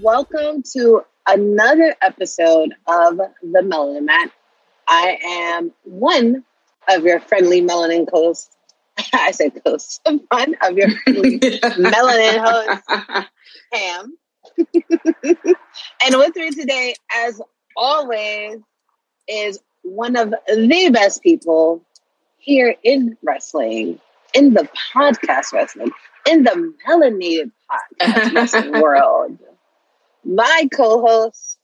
Welcome to another episode of The Melanin Mat. I am one of your friendly melanin hosts. I said host, one of your friendly melanin hosts, Pam. and with me today, as always, is one of the best people here in wrestling, in the podcast wrestling, in the melanated podcast wrestling world. My co-host,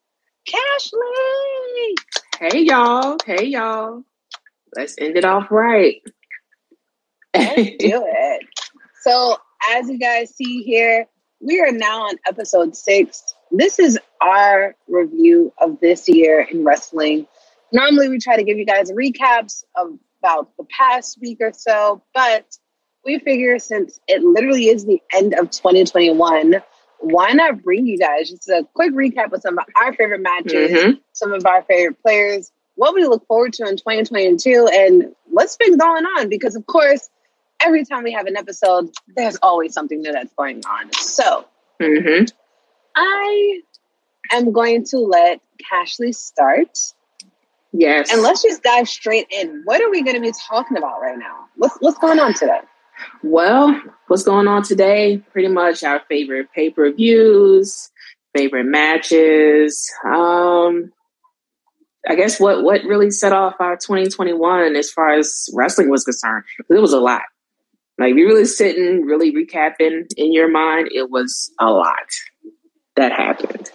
Cashley. Hey y'all. Hey y'all. Let's end it off right. Let's do it. So, as you guys see here, we are now on episode six. This is our review of this year in wrestling. Normally, we try to give you guys recaps of about the past week or so, but we figure since it literally is the end of 2021, why not bring you guys just a quick recap of some of our favorite matches, mm-hmm. some of our favorite players, what we look forward to in 2022, and what's been going on? Because, of course, every time we have an episode, there's always something new that's going on. So, mm-hmm. I am going to let Cashley start. Yes. And let's just dive straight in. What are we going to be talking about right now? What's, what's going on today? Well, what's going on today? Pretty much our favorite pay per views, favorite matches. Um, I guess what what really set off our 2021 as far as wrestling was concerned. It was a lot. Like you really sitting, really recapping in your mind, it was a lot that happened.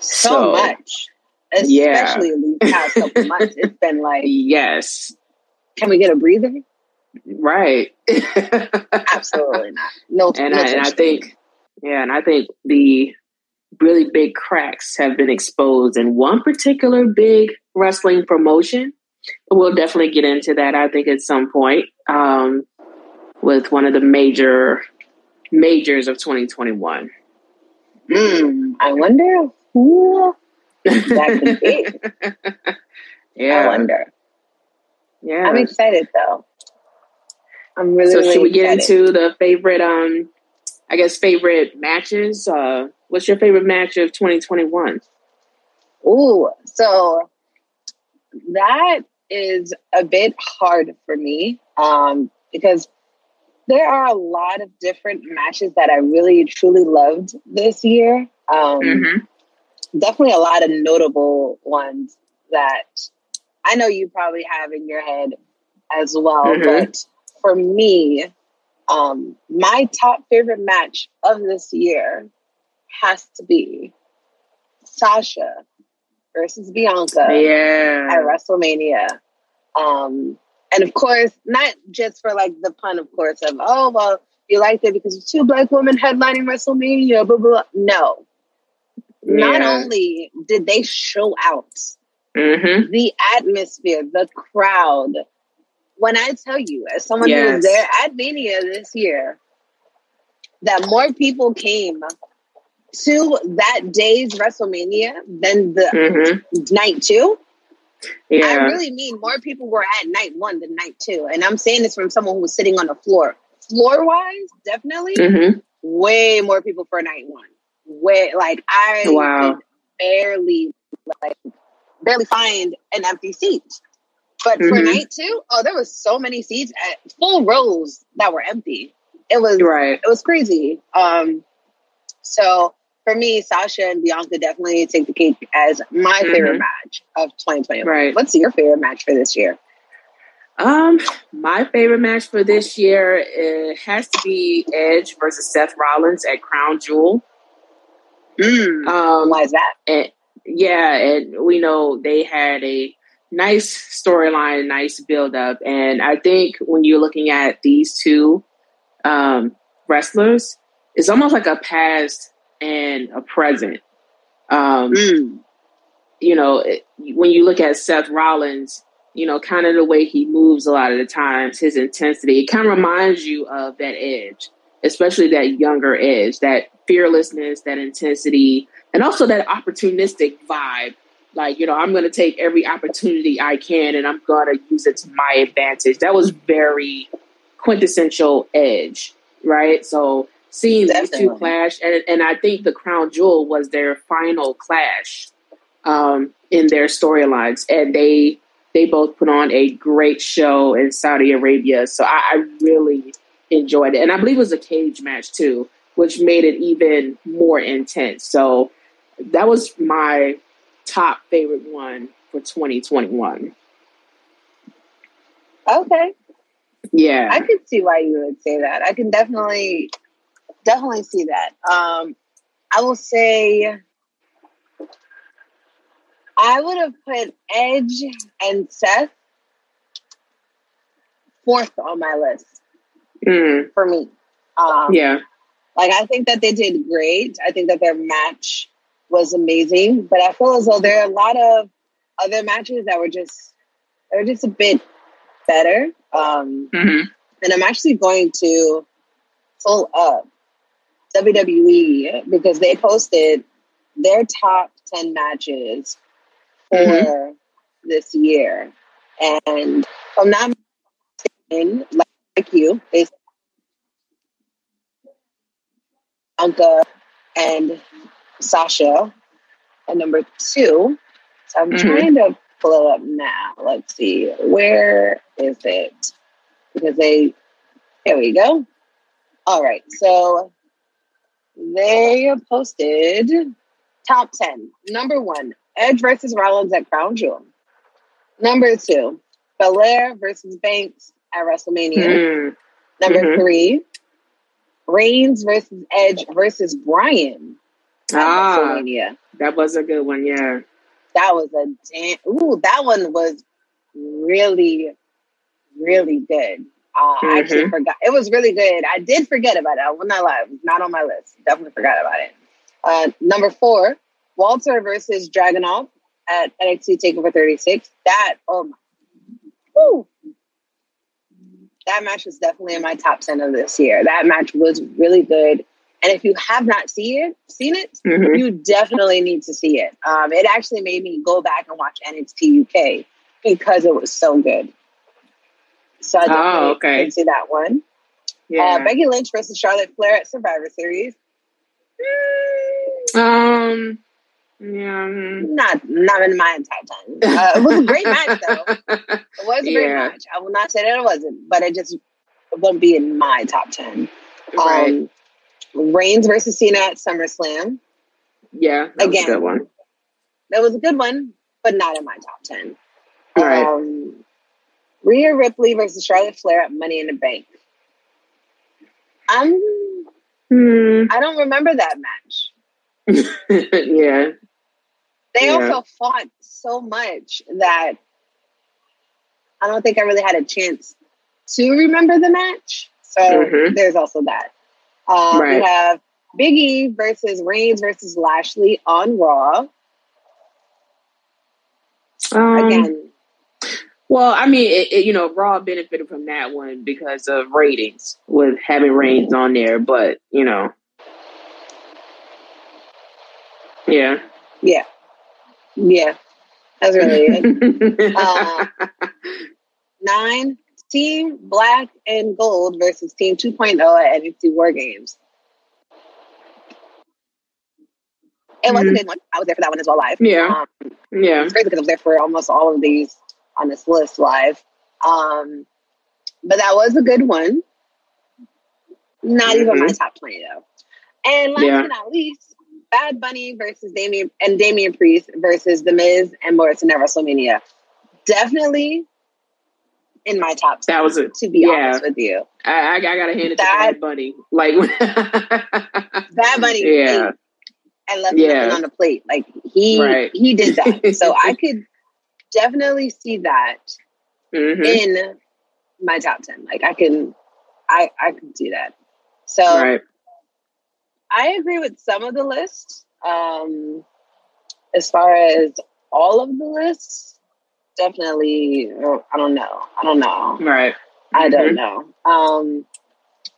So, so much. Especially yeah. in these past couple months. It's been like Yes. Can we get a breather? Right. Absolutely not. No. And, no I, and I think, yeah, and I think the really big cracks have been exposed in one particular big wrestling promotion. We'll definitely get into that. I think at some point um, with one of the major majors of 2021. Mm, I wonder who that could be. yeah, I wonder. Yeah, I'm excited though. I'm really. So really should we get into the favorite? Um, I guess favorite matches. Uh, what's your favorite match of 2021? Ooh, so that is a bit hard for me um, because there are a lot of different matches that I really truly loved this year. Um, mm-hmm. Definitely a lot of notable ones that I know you probably have in your head as well, mm-hmm. but for me, um, my top favorite match of this year has to be Sasha versus Bianca yeah. at WrestleMania. Um, and of course, not just for like the pun, of course, of oh well, you liked it because two black women headlining WrestleMania, blah blah. blah. No, yeah. not only did they show out, mm-hmm. the atmosphere, the crowd, when I tell you, as someone yes. who was there at Mania this year, that more people came to that day's WrestleMania than the mm-hmm. night two. Yeah. I really mean more people were at night one than night two. And I'm saying this from someone who was sitting on the floor. Floor wise, definitely mm-hmm. way more people for night one. Way like I wow. barely like barely find an empty seat. But mm-hmm. for night two, oh, there was so many seats at full rows that were empty. It was right. It was crazy. Um, so for me, Sasha and Bianca definitely take the cake as my mm-hmm. favorite match of 2020. Right. What's your favorite match for this year? Um, my favorite match for this year it has to be Edge versus Seth Rollins at Crown Jewel. Mm, um, why is that? And, yeah, and we know they had a nice storyline, nice build up. And I think when you're looking at these two um, wrestlers, it's almost like a past and a present. Um, mm. You know, it, when you look at Seth Rollins, you know, kind of the way he moves a lot of the times, his intensity, it kind of reminds you of that edge, especially that younger edge, that fearlessness, that intensity, and also that opportunistic vibe like you know i'm going to take every opportunity i can and i'm going to use it to my advantage. That was very quintessential edge right? So seeing these two clash, and, and I think the Crown Jewel was their final clash um, in their storylines, and they they both put on a great show in Saudi Arabia. So I, I really enjoyed it, and I believe it was a cage match too, which made it even more intense. So that was my top favorite one for 2021. Okay. Yeah. I could see why you would say that. I can definitely definitely see that. Um I will say I would have put Edge and Seth fourth on my list mm. for me. Um, yeah. Like, I think that they did great. I think that their match was amazing, but I feel as though there are a lot of other matches that were just, they were just a bit better. Um, mm-hmm. And I'm actually going to pull up WWE because they posted their top 10 matches for mm-hmm. this year. And I'm not like you, they Anka and Sasha and number two. So I'm mm-hmm. trying to pull it up now. Let's see. Where is it? Because they there we go. All right. So they posted top 10. Number one, Edge versus Rollins at Crown Jewel. Number two, Belair versus Banks at WrestleMania. Mm. Number mm-hmm. three, Reigns versus Edge versus Bryan ah. That was a good one, yeah. That was a damn. Ooh, that one was really, really good. Uh, mm-hmm. I actually mm-hmm. forgot. It was really good. I did forget about it. I will not lie. It was not on my list. Definitely forgot about it. Uh, number four, Walter versus Dragunov at NXT Takeover 36. That oh my, whew, that match was definitely in my top 10 of this year. That match was really good. And if you have not seen it, seen it, mm-hmm. you definitely need to see it. Um, it actually made me go back and watch NXT UK because it was so good. So I oh, okay. did see that one. Yeah. Uh, Becky Lynch versus Charlotte Flair at Survivor Series. Um, yeah, not not in my top ten. Uh, it was a great match, though. It was a yeah. great match. I will not say that it wasn't, but it just it won't be in my top ten. Right. Reigns versus Cena at SummerSlam. Yeah, that again, was one. That was a good one, but not in my top ten. All right. Um, Rhea Ripley versus Charlotte Flair at Money in the Bank. I'm. Hmm. I don't remember that match. yeah. They yeah. also fought so much that I don't think I really had a chance to remember the match. So mm-hmm. there's also that. Um, right. We have Biggie versus Reigns versus Lashley on Raw. Um, Again. Well, I mean, it, it, you know, Raw benefited from that one because of ratings with having Reigns on there, but you know, yeah, yeah. Yeah, that's really it. uh, nine, Team Black and Gold versus Team 2.0 at NXT War Games. It was mm-hmm. a good one. I was there for that one as well live. Yeah. Um, yeah. It's crazy because I was there for almost all of these on this list live. Um, but that was a good one. Not mm-hmm. even my top 20 though. And last yeah. but not least, Bad Bunny versus Damian and Damian Priest versus The Miz and Morrison at WrestleMania. Definitely in my top. That was it. To be yeah. honest with you, I, I, I gotta hand it that, to Bad Bunny. Like Bad Bunny, yeah, and left yeah. nothing on the plate. Like he right. he did that. so I could definitely see that mm-hmm. in my top ten. Like I can, I I can see that. So. Right I agree with some of the lists. Um, as far as all of the lists, definitely, uh, I don't know. I don't know. Right. I don't mm-hmm. know. Um,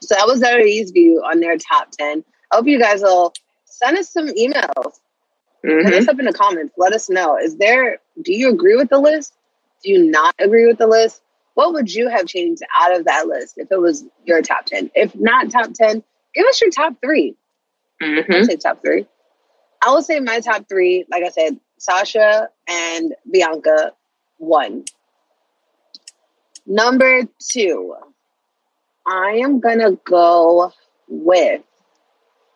so that was WWE's view on their top 10. I hope you guys will send us some emails. Mm-hmm. Send us up in the comments. Let us know. Is there, do you agree with the list? Do you not agree with the list? What would you have changed out of that list if it was your top 10? If not top 10, give us your top 3 Mm-hmm. I'll say top three. I will say my top three, like I said, Sasha and Bianca, one. Number two, I am gonna go with.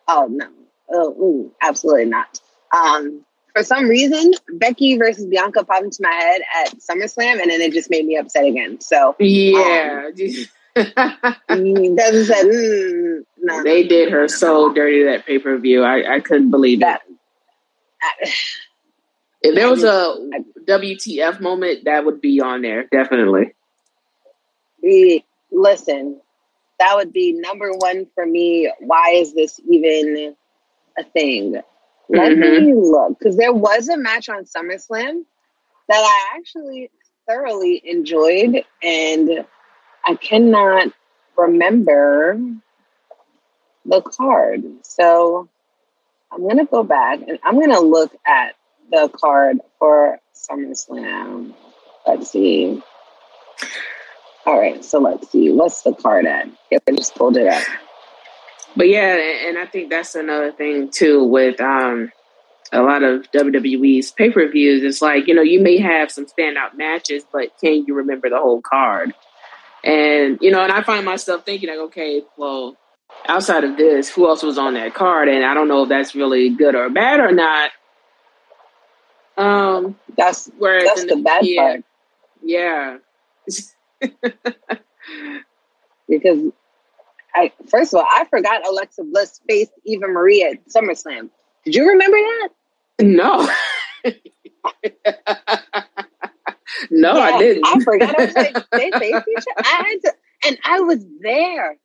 Oh no! Oh, ooh, absolutely not. Um, for some reason, Becky versus Bianca popped into my head at SummerSlam, and then it just made me upset again. So Yeah. doesn't say mm, no. they did her so dirty that pay per view. I, I couldn't believe that. that. If there was a WTF moment, that would be on there, definitely. We- Listen, that would be number one for me. Why is this even a thing? Let Mhm. me look because there was a match on SummerSlam that I actually thoroughly enjoyed, and I cannot remember the card. So I'm gonna go back and I'm gonna look at the card for SummerSlam. Let's see. All right, so let's see. What's the card at? If I just pulled it up. But yeah, and I think that's another thing too with um a lot of WWE's pay per views. It's like, you know, you may have some standout matches, but can you remember the whole card? And, you know, and I find myself thinking like, okay, well, outside of this, who else was on that card? And I don't know if that's really good or bad or not. Um That's whereas that's in the bad yeah, part Yeah. because I first of all I forgot Alexa Bliss faced Eva Marie at SummerSlam. Did you remember that? No. no, I didn't. I forgot. I was like, they faced each other. I had to, and I was there.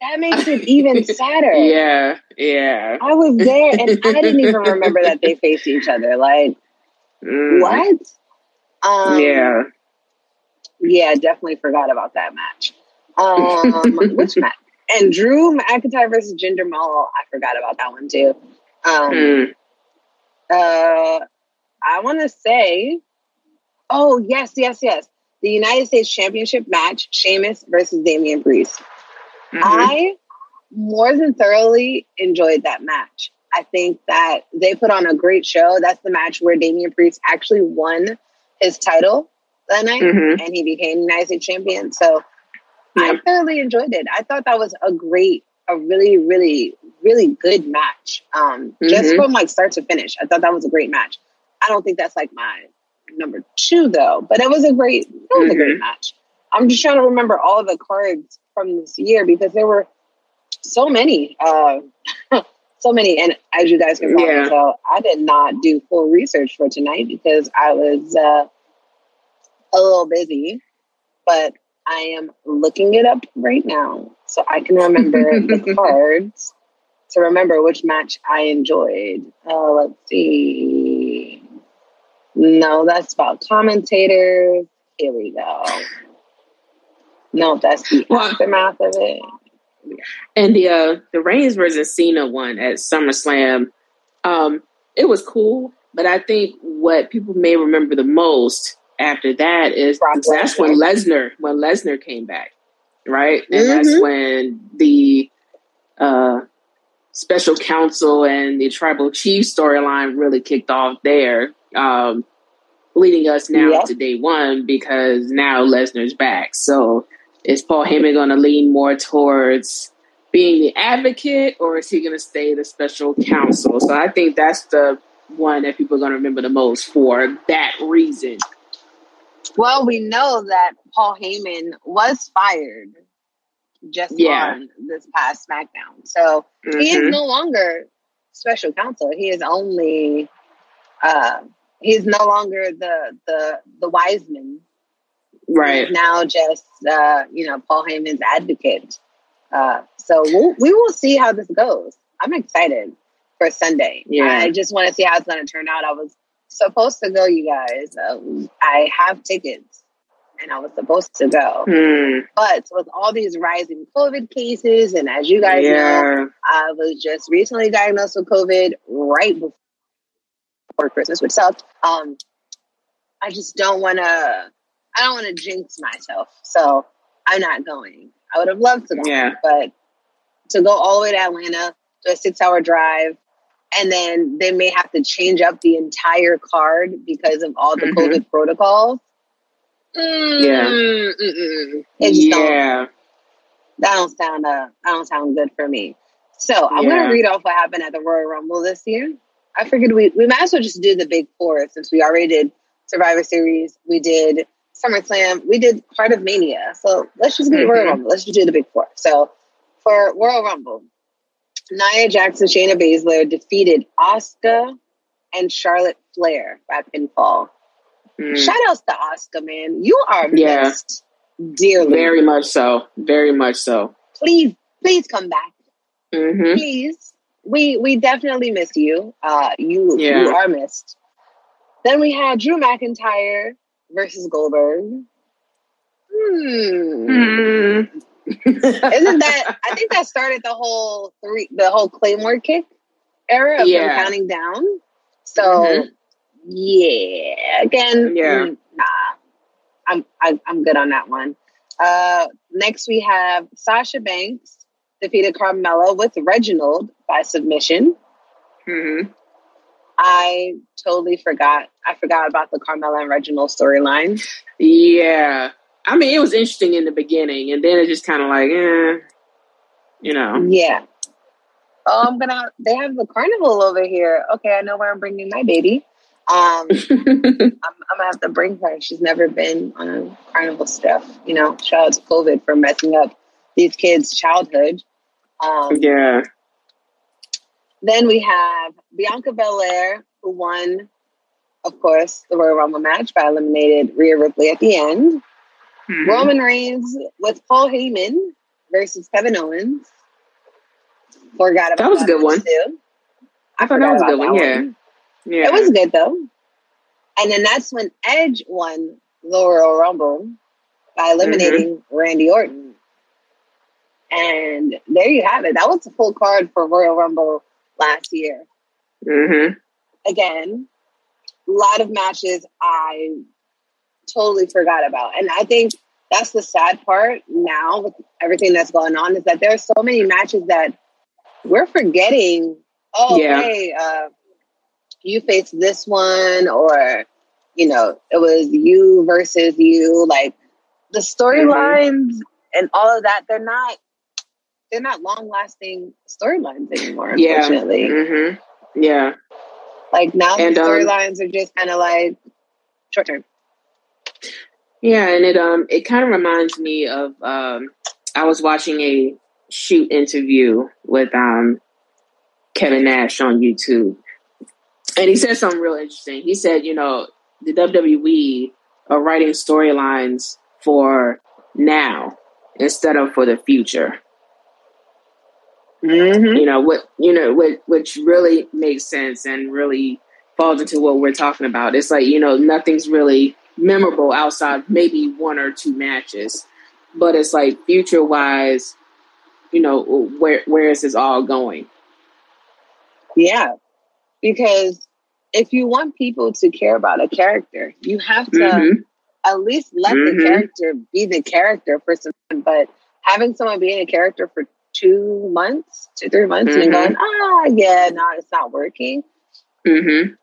That makes it even sadder. yeah, yeah. I was there, and I didn't even remember that they faced each other. Like Mm. what? Um, Yeah. yeah, definitely forgot about that match. Um, which match? And Drew McIntyre versus Jinder Mahal. I forgot about that one too. Um, Mm. uh, I want to say, oh yes, yes, yes, the United States Championship match: Sheamus versus Damian Priest. Mhm. I more than thoroughly enjoyed that match. I think that they put on a great show. That's the match where Damian Priest actually won his title that night Mhm. and he became United champion. So I thoroughly enjoyed it. I thought that was a great, a really, really, really good match. Um, Just Mhm. from like start to finish. I thought that was a great match. I don't think that's like my number two though, but it was a great, it was a great Mhm. match. I'm just trying to remember all the cards from this year because there were so many, uh, so many. And as you guys can probably Yeah. tell, I did not do full research for tonight because I was uh, a little busy. But I am looking it up right now so I can remember the cards to remember which match I enjoyed. Uh, let's see. No, that's about commentators. Here we go. No, that's the Well- aftermath of it. And the uh the Reigns versus Cena one at SummerSlam, um, it was cool, but I think what people may remember the most after that is that's when Lesnar when Lesnar came back, right? And that's Mhm. when the uh special counsel and the tribal chief storyline really kicked off there. Um leading us now Yep. to day one because now Lesnar's back. So is Paul Heyman going to lean more towards being the advocate or is he going to stay the special counsel? So I think that's the one that people are going to remember the most for that reason. Well, we know that Paul Heyman was fired just Yeah. on this past SmackDown. So he is Mhm. no longer special counsel. He is only uh he's no longer the the the Wiseman. Right. Now just uh, you know, Paul Heyman's advocate. Uh so we'll, we will see how this goes. I'm excited for Sunday. Yeah. I just want to see how it's going to turn out. I was supposed to go, you guys. Um, I have tickets, and I was supposed to go. Hmm. But with all these rising COVID cases, and as you guys know, I was just recently diagnosed with COVID right before Christmas, which sucked. Um, I just don't want to. I don't want to jinx myself, so I'm not going. I would have loved to go, Yeah. but to go all the way to Atlanta to a six hour drive. And then they may have to change up the entire card because of all the mm-hmm. COVID protocols. Mm, yeah. Mm-mm. It just yeah. Don't, that don't sound uh, that don't sound good for me. So I'm yeah. gonna read off what happened at the Royal Rumble this year. I figured we we might as well just do the big four since we already did Survivor Series, we did SummerSlam, we did part of Mania. So let's just do mm-hmm. Royal Rumble. Let's just do the big four. So for Royal Rumble, Nia Jackson, Shayna Baszler defeated Asuka and Charlotte Flair by pinfall. Mm. Shout outs to Asuka, man. You are yeah. missed dearly. Very much so. Very much so. Please, please come back. Mm-hmm. Please. We we definitely miss you. Uh you yeah. you are missed. Then we had Drew McIntyre versus Goldberg. Hmm. Mm. Isn't that? I think that started the whole three, the whole Claymore kick era of yeah. them counting down. So, mm-hmm. yeah, again, yeah, mm, nah, I'm I, am i am good on that one. Uh, next we have Sasha Banks defeated Carmella with Reginald by submission. Mm-hmm. I totally forgot. I forgot about the Carmella and Reginald storyline. Yeah. I mean, it was interesting in the beginning, and then it just kind of like, eh, you know. Yeah. Oh, I'm gonna. They have the carnival over here. Okay, I know where I'm bringing my baby. Um, I'm, I'm, gonna have to bring her. She's never been on carnival stuff. You know, shout out to COVID for messing up these kids' childhood. Um, yeah. Then we have Bianca Belair, who won, of course, the Royal Rumble match by eliminated Rhea Ripley at the end. Mm-hmm. Roman Reigns with Paul Heyman versus Kevin Owens. Forgot about that was a good one too. I thought that was a good one. Yeah, one. yeah, it was good though. And then that's when Edge won the Royal Rumble by eliminating mm-hmm. Randy Orton. And there you have it. That was a full card for Royal Rumble last year. Mm-hmm. Again, a lot of matches I totally forgot about. And I think that's the sad part now with everything that's going on is that there are so many matches that we're forgetting. Oh, yeah. hey, uh, you faced this one, or you know, it was you versus you. Like the storylines mm-hmm. and all of that, they're not they're not long lasting storylines anymore. Unfortunately, yeah. Mm-hmm. yeah. Like now, and, the um, storylines um, are just kind of like short term. Yeah, and it um it kind of reminds me of um I was watching a shoot interview with um Kevin Nash on YouTube. And he said something real interesting. He said, you know, the WWE are writing storylines for now instead of for the future. Mm-hmm. You know what? You know what? Which really makes sense and really falls into what we're talking about. It's like you know nothing's really memorable outside maybe one or two matches, but it's like future wise, you know where where is this all going? Yeah, because if you want people to care about a character, you have to mm-hmm. at least let mm-hmm. the character be the character for some. But having someone being a character for two months, two, three months, mm-hmm. and going, ah, yeah, no, it's not working. Mm-hmm.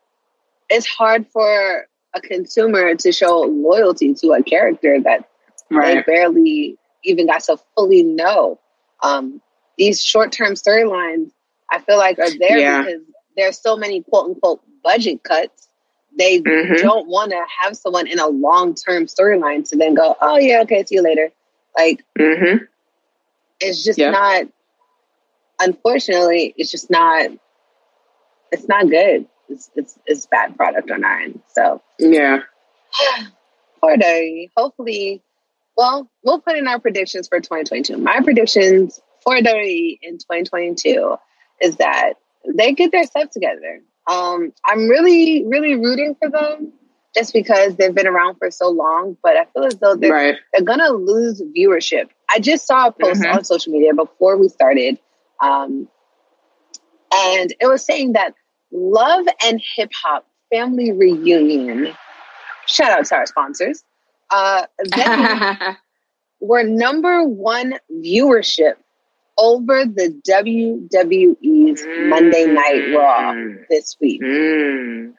It's hard for a consumer to show loyalty to a character that right. they barely even got to fully know. Um, these short term storylines, I feel like, are there yeah. because there's so many quote unquote budget cuts. They mm-hmm. don't want to have someone in a long term storyline to then go, oh, yeah, okay, see you later. Like, mm-hmm. It's just yeah. not. Unfortunately, it's just not. It's not good. It's it's it's bad product on our end. So yeah. Poor Dirty. Hopefully, well, we'll put in our predictions for 2022. My predictions for Dirty in 2022 is that they get their stuff together. Um, I'm really, really rooting for them just because they've been around for so long, but I feel as though they're, right. they're gonna lose viewership. I just saw a post mm-hmm. on social media before we started, um, and it was saying that Love and Hip Hop Family Reunion, shout out to our sponsors, uh, were number one viewership over the WWE's mm. Monday Night Raw this week. Mm.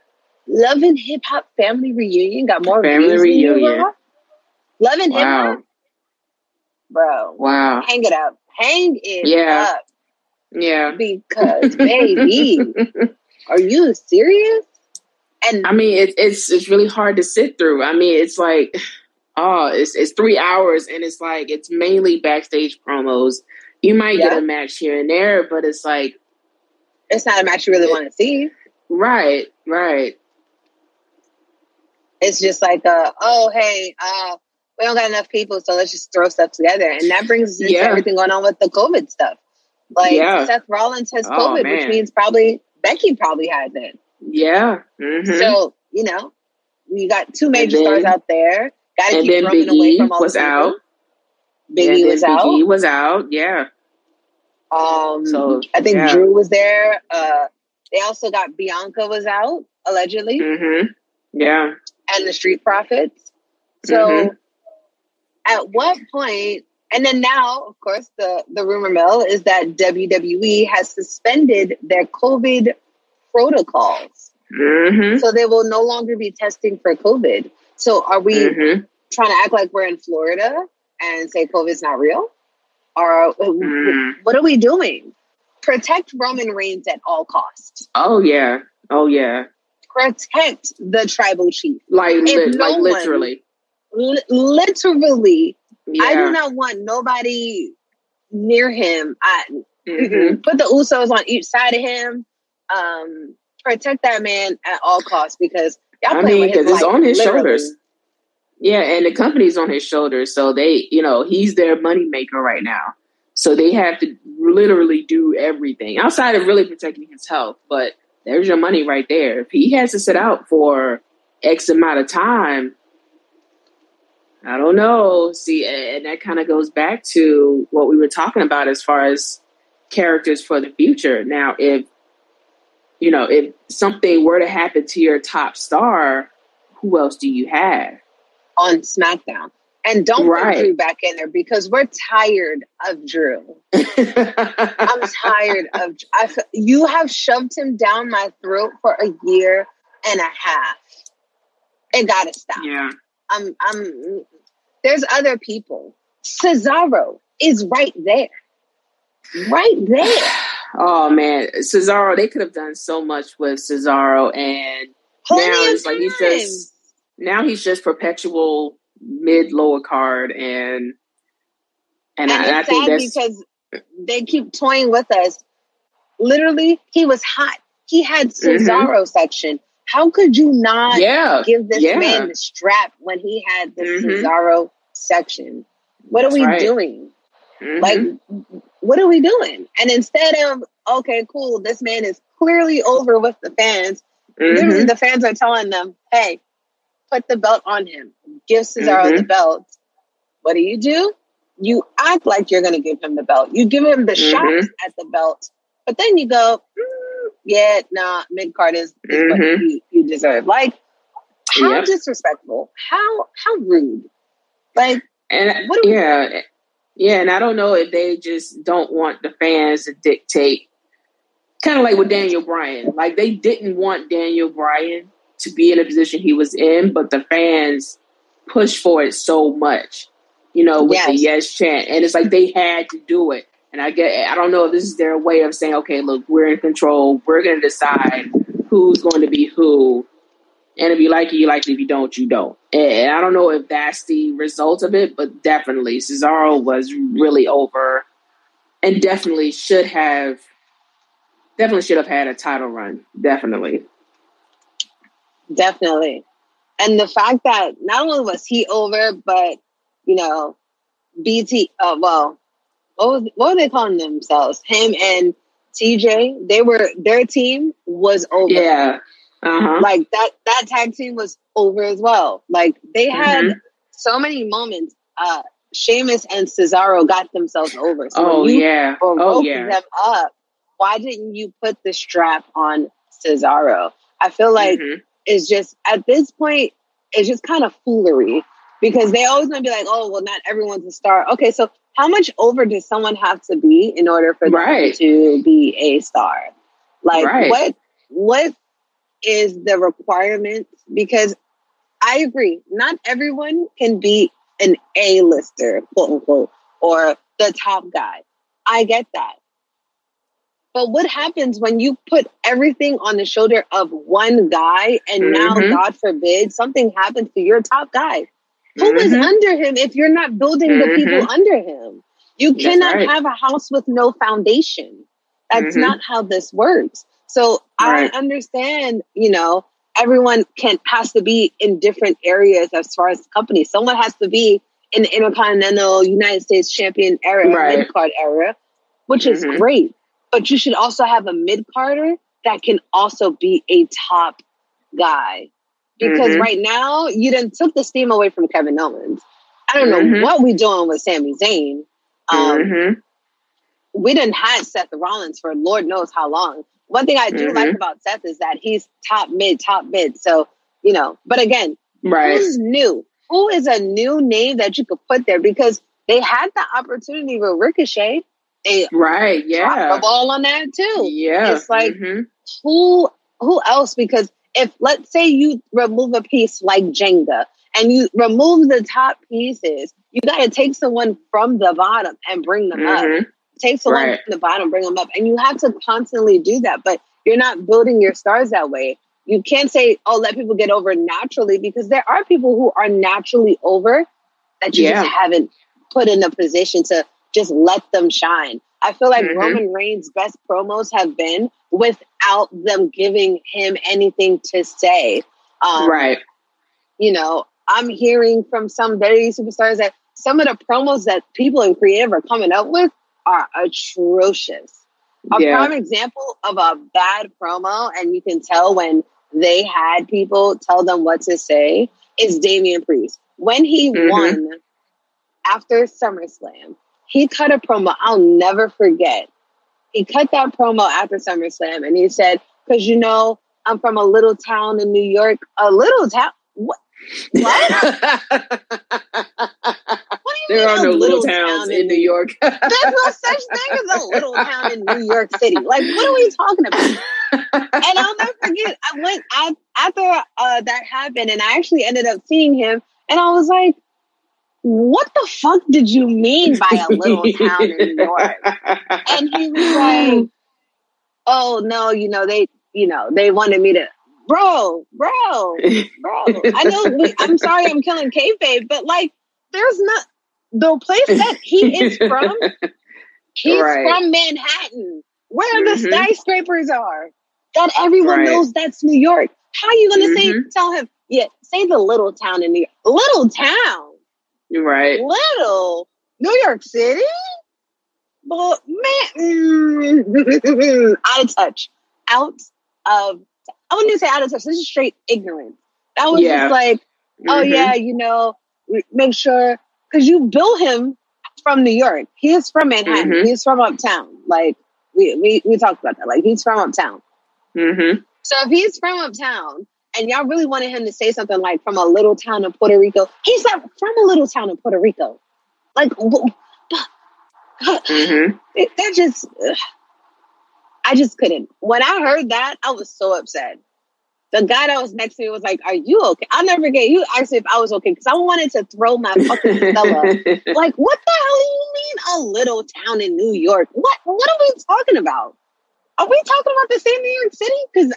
Love and Hip Hop Family Reunion got more family reunion. Love and wow. Hip Hop, bro. Wow, hang it up, hang it yeah. up. Yeah, because baby, are you serious? And I mean, it, it's it's really hard to sit through. I mean, it's like, oh, it's it's three hours, and it's like it's mainly backstage promos. You might yeah. get a match here and there, but it's like it's not a match you really want to see. Right, right. It's just like, uh, oh, hey, uh, we don't got enough people, so let's just throw stuff together, and that brings us into yeah. everything going on with the COVID stuff. Like yeah. Seth Rollins has oh, COVID, oh, which means probably Becky probably has it. Yeah. Mm-hmm. So, you know, we got two major then, stars out there. Got to keep running away from all was out. Biggie was Big out. E was out. Yeah. Um, so I think yeah. Drew was there. Uh, they also got Bianca was out allegedly. Mm-hmm. Yeah. And the Street Profits. So, mm-hmm. At what point? And then now, of course, the the rumor mill is that WWE has suspended their COVID protocols. Mm-hmm. So they will no longer be testing for COVID. So are we mm-hmm. trying to act like we're in Florida and say COVID's not real? Or mm. what are we doing? Protect Roman Reigns at all costs. Oh yeah. Oh yeah. Protect the tribal chief. Like, li- no like literally. Li- literally. Yeah. I do not want nobody near him. I mm-hmm. put the Usos on each side of him um, protect that man at all costs because y'all I mean, because it's on his literally. shoulders. Yeah, and the company's on his shoulders, so they, you know, he's their moneymaker right now. So they have to literally do everything outside of really protecting his health. But there's your money right there. If he has to sit out for X amount of time, I don't know. See, and that kind of goes back to what we were talking about as far as characters for the future. Now, if you know, if something were to happen to your top star, who else do you have on SmackDown? And don't right. put Drew back in there because we're tired of Drew. I'm tired of. I. You have shoved him down my throat for a year and a half. It got to stop. Yeah. I'm. I'm. There's other people. Cesaro is right there. Right there. Oh man, Cesaro, they could have done so much with Cesaro, and Plenty now it's like he's just now he's just perpetual mid lower card, and and, and I, I think that's because they keep toying with us. Literally, he was hot. He had mm-hmm. Cesaro mm-hmm. section. How could you not yeah. give this yeah. man the strap when he had the mm-hmm. Cesaro section? What are we right. doing? Mm-hmm. Like, what are we doing? And instead of, okay, cool, this man is clearly over with the fans, mm-hmm. literally the fans are telling them, hey, put the belt on him, give Cesaro mm-hmm. the belt. What do you do? You act like you're going to give him the belt. You give him the mm-hmm. shots at the belt, but then you go, mm, yeah, nah, mid card is, is what mm-hmm. you, you, deserve. Like, how yep. disrespectful? How how rude? Like, and yeah, yeah, and I don't know if they just don't want the fans to dictate. Kind of like with Daniel Bryan. Like they didn't want Daniel Bryan to be in a position he was in, but the fans pushed for it so much, you know, with yes. the yes chant. And it's like they had to do it. And I get I don't know if this is their way of saying, okay, look, we're in control. We're gonna decide who's going to be who and if you like it, you like it. If you don't, you don't. And I don't know if that's the result of it, but definitely Cesaro was really over and definitely should have definitely should have had a title run. Definitely. Definitely. And the fact that not only was he over, but you know, BT uh, well, what was what were they calling themselves? Him and TJ, they were their team was over. Yeah. Uh-huh. Like that that tag team was over as well. Like they had mm-hmm. so many moments. Uh Sheamus and Cesaro got themselves over. So oh yeah. Oh yeah. Them up. Why didn't you put the strap on Cesaro? I feel like mm-hmm. it's just at this point it's just kind of foolery because they always gonna be like, oh well, not everyone's a star. Okay, so how much over does someone have to be in order for them Right. to be a star? Like Right. what what is the requirement? Because I agree, not everyone can be an A-lister, quote unquote, or the top guy. I get that. But what happens when you put everything on the shoulder of one guy and now, Mhm. God forbid, something happens to your top guy? Who is Mhm. under him if you're not building the people under him? You That's cannot right. have a house with no foundation. That's Mhm. not how this works. So Right. I understand, you know, everyone can has to be in different areas as far as companies. Someone has to be in the Intercontinental United States Champion era, Right. mid card era, which is Mhm. great. But you should also have a mid carder that can also be a top guy. Because Mhm. right now, you done took the steam away from Kevin Owens. I don't know Mhm. what we doing with Sami Zayn. Um, Mhm. we didn't have Seth Rollins for Lord knows how long. One thing I do Mhm. like about Seth is that he's top mid, top mid. So, you know, but again, Right. who's new? Who is a new name that you could put there? Because they had the opportunity with Ricochet. They Right. Yeah. the ball on that too. Yeah. It's like- Mhm. Who who else? Because if let's say you remove a piece like Jenga and you remove the top pieces, you got to take someone from the bottom and bring them up Mhm. Take someone Right. from the bottom, bring them up, and you have to constantly do that. But you're not building your stars that way. You can't say, "Oh, let people get over naturally," because there are people who are naturally over that you Yeah. just haven't put in a position to just let them shine. I feel like Mhm. Roman Reigns' best promos have been without them giving him anything to say. Um, right. you know, I'm hearing from some very superstars that some of the promos that people in creative are coming up with are atrocious. A Yeah. prime example of a bad promo, and you can tell when they had people tell them what to say, is Damian Priest. When he Mhm. won after SummerSlam, he cut a promo I'll never forget. He cut that promo after SummerSlam and he said, Because you know, I'm from a little town in New York. A little town? What? What? What do you there are no little town towns in New York. There's no such thing as a little town in New York City. Like, what are we talking about? And I'll never forget. I went I, after uh, that happened, and I actually ended up seeing him, and I was like, "What the fuck did you mean by a little town in New York?" And he was like, "Oh no, you know they, you know they wanted me to." Bro, bro, bro. I know. We, I'm sorry, I'm killing kayfabe, but like, there's not the place that he is from. He's Right. from Manhattan, where the Mhm. skyscrapers are. That everyone Right. knows that's New York. How are you going to say tell him? Yeah, say the little town in New York. Little town, right. little New York City. But man, mm, out of touch, out of. I wouldn't even say out of touch. This is straight ignorance. That was Yeah. just like oh Mhm. yeah, you know, make sure because you bill him from New York. He is from Manhattan. Mhm. He's from uptown. Like we, we we talked about that. Like he's from uptown. Mhm. So if he's from uptown and y'all really wanted him to say something like from a little town in Puerto Rico, he's not from a little town in Puerto Rico. Like Mhm. it, they're just. I just couldn't. When I heard that, I was so upset. The guy that was next to me was like, "Are you okay?" I'll never forget. You asked me if I was okay because I wanted to throw my fucking Stella. like, what the hell do you mean a little town in New York? What what are we talking about? Are we talking about the same New York City? Because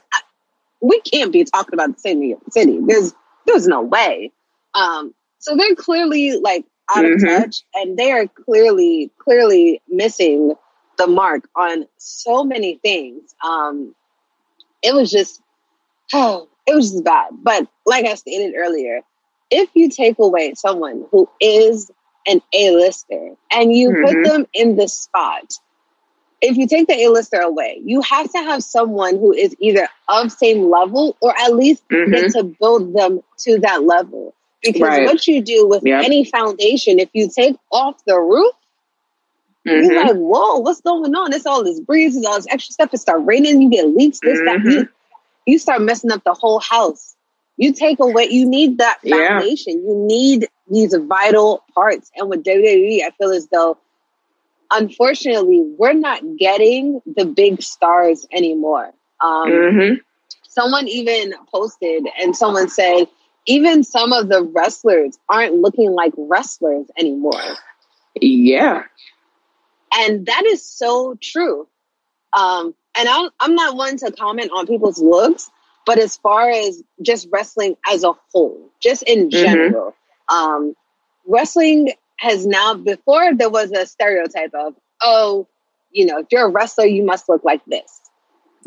we can't be talking about the same New York City. There's there's no way. Um, so they're clearly like out of Mhm. touch, and they are clearly clearly missing the mark on so many things. Um, it was just oh, it was just bad. But like I stated earlier, if you take away someone who is an A-lister and you Mhm. put them in the spot, if you take the A-lister away, you have to have someone who is either of same level or at least Mhm. get to build them to that level. Because Right. what you do with Yep. any foundation, if you take off the roof, you're Mhm. like, whoa, what's going on? It's all this breeze, it's all this extra stuff. It start raining, you get leaks, this, that. You, start messing up the whole house. You take away, you need that Yeah. foundation. You need these vital parts. And with WWE, I feel as though unfortunately, we're not getting the big stars anymore. Um, mm-hmm. Someone even posted, and someone said, even some of the wrestlers aren't looking like wrestlers anymore. Yeah. And that is so true. Um, and i I'm not one to comment on people's looks, but as far as just wrestling as a whole, just in mm-hmm. general, mm-hmm. um, wrestling has now, before there was a stereotype of, oh, you know, if you're a wrestler, you must look like this.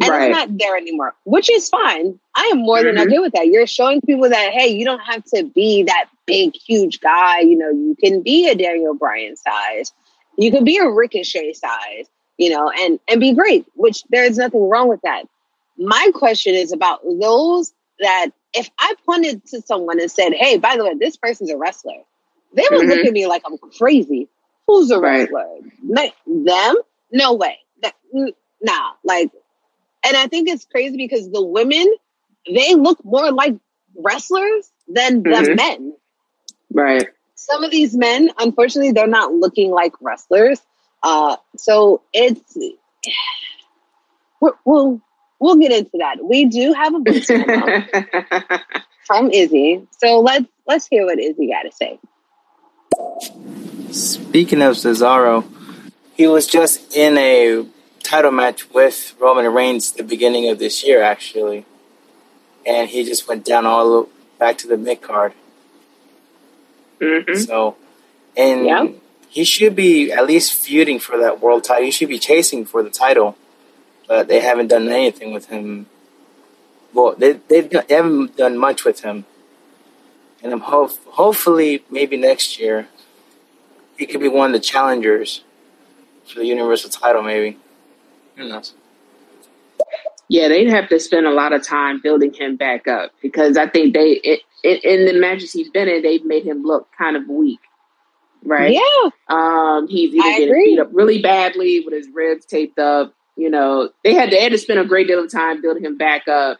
And right. it's not there anymore, which is fine. I am more mm-hmm. than okay with that. You're showing people that, hey, you don't have to be that big, huge guy. You know, you can be a Daniel Bryan size. You can be a Ricochet size, you know, and, and be great, which there's nothing wrong with that. My question is about those that if I pointed to someone and said, hey, by the way, this person's a wrestler, they would mm-hmm. look at me like I'm crazy. Who's a wrestler? Right. Them? No way. That, nah, like and I think it's crazy because the women, they look more like wrestlers than mm-hmm. the men. Right. Some of these men, unfortunately, they're not looking like wrestlers. Uh, so it's we'll we'll get into that. We do have a boost from Izzy, so let's let's hear what Izzy got to say. Speaking of Cesaro, he was just in a title match with Roman Reigns the beginning of this year, actually, and he just went down all back to the mid card. Mm-hmm. So, and yeah. He should be at least feuding for that world title. He should be chasing for the title, but they haven't done anything with him. Well, they they've they haven't done much with him, and I'm hope hopefully maybe next year he could be one of the challengers for the Universal title, maybe. Who knows? Yeah, they'd have to spend a lot of time building him back up because I think they it, it, in the matches he's been in, they've made him look kind of weak, right? Yeah. Um, he's either I getting agree. beat up really badly with his ribs taped up. You know, they had to, they had to spend a great deal of time building him back up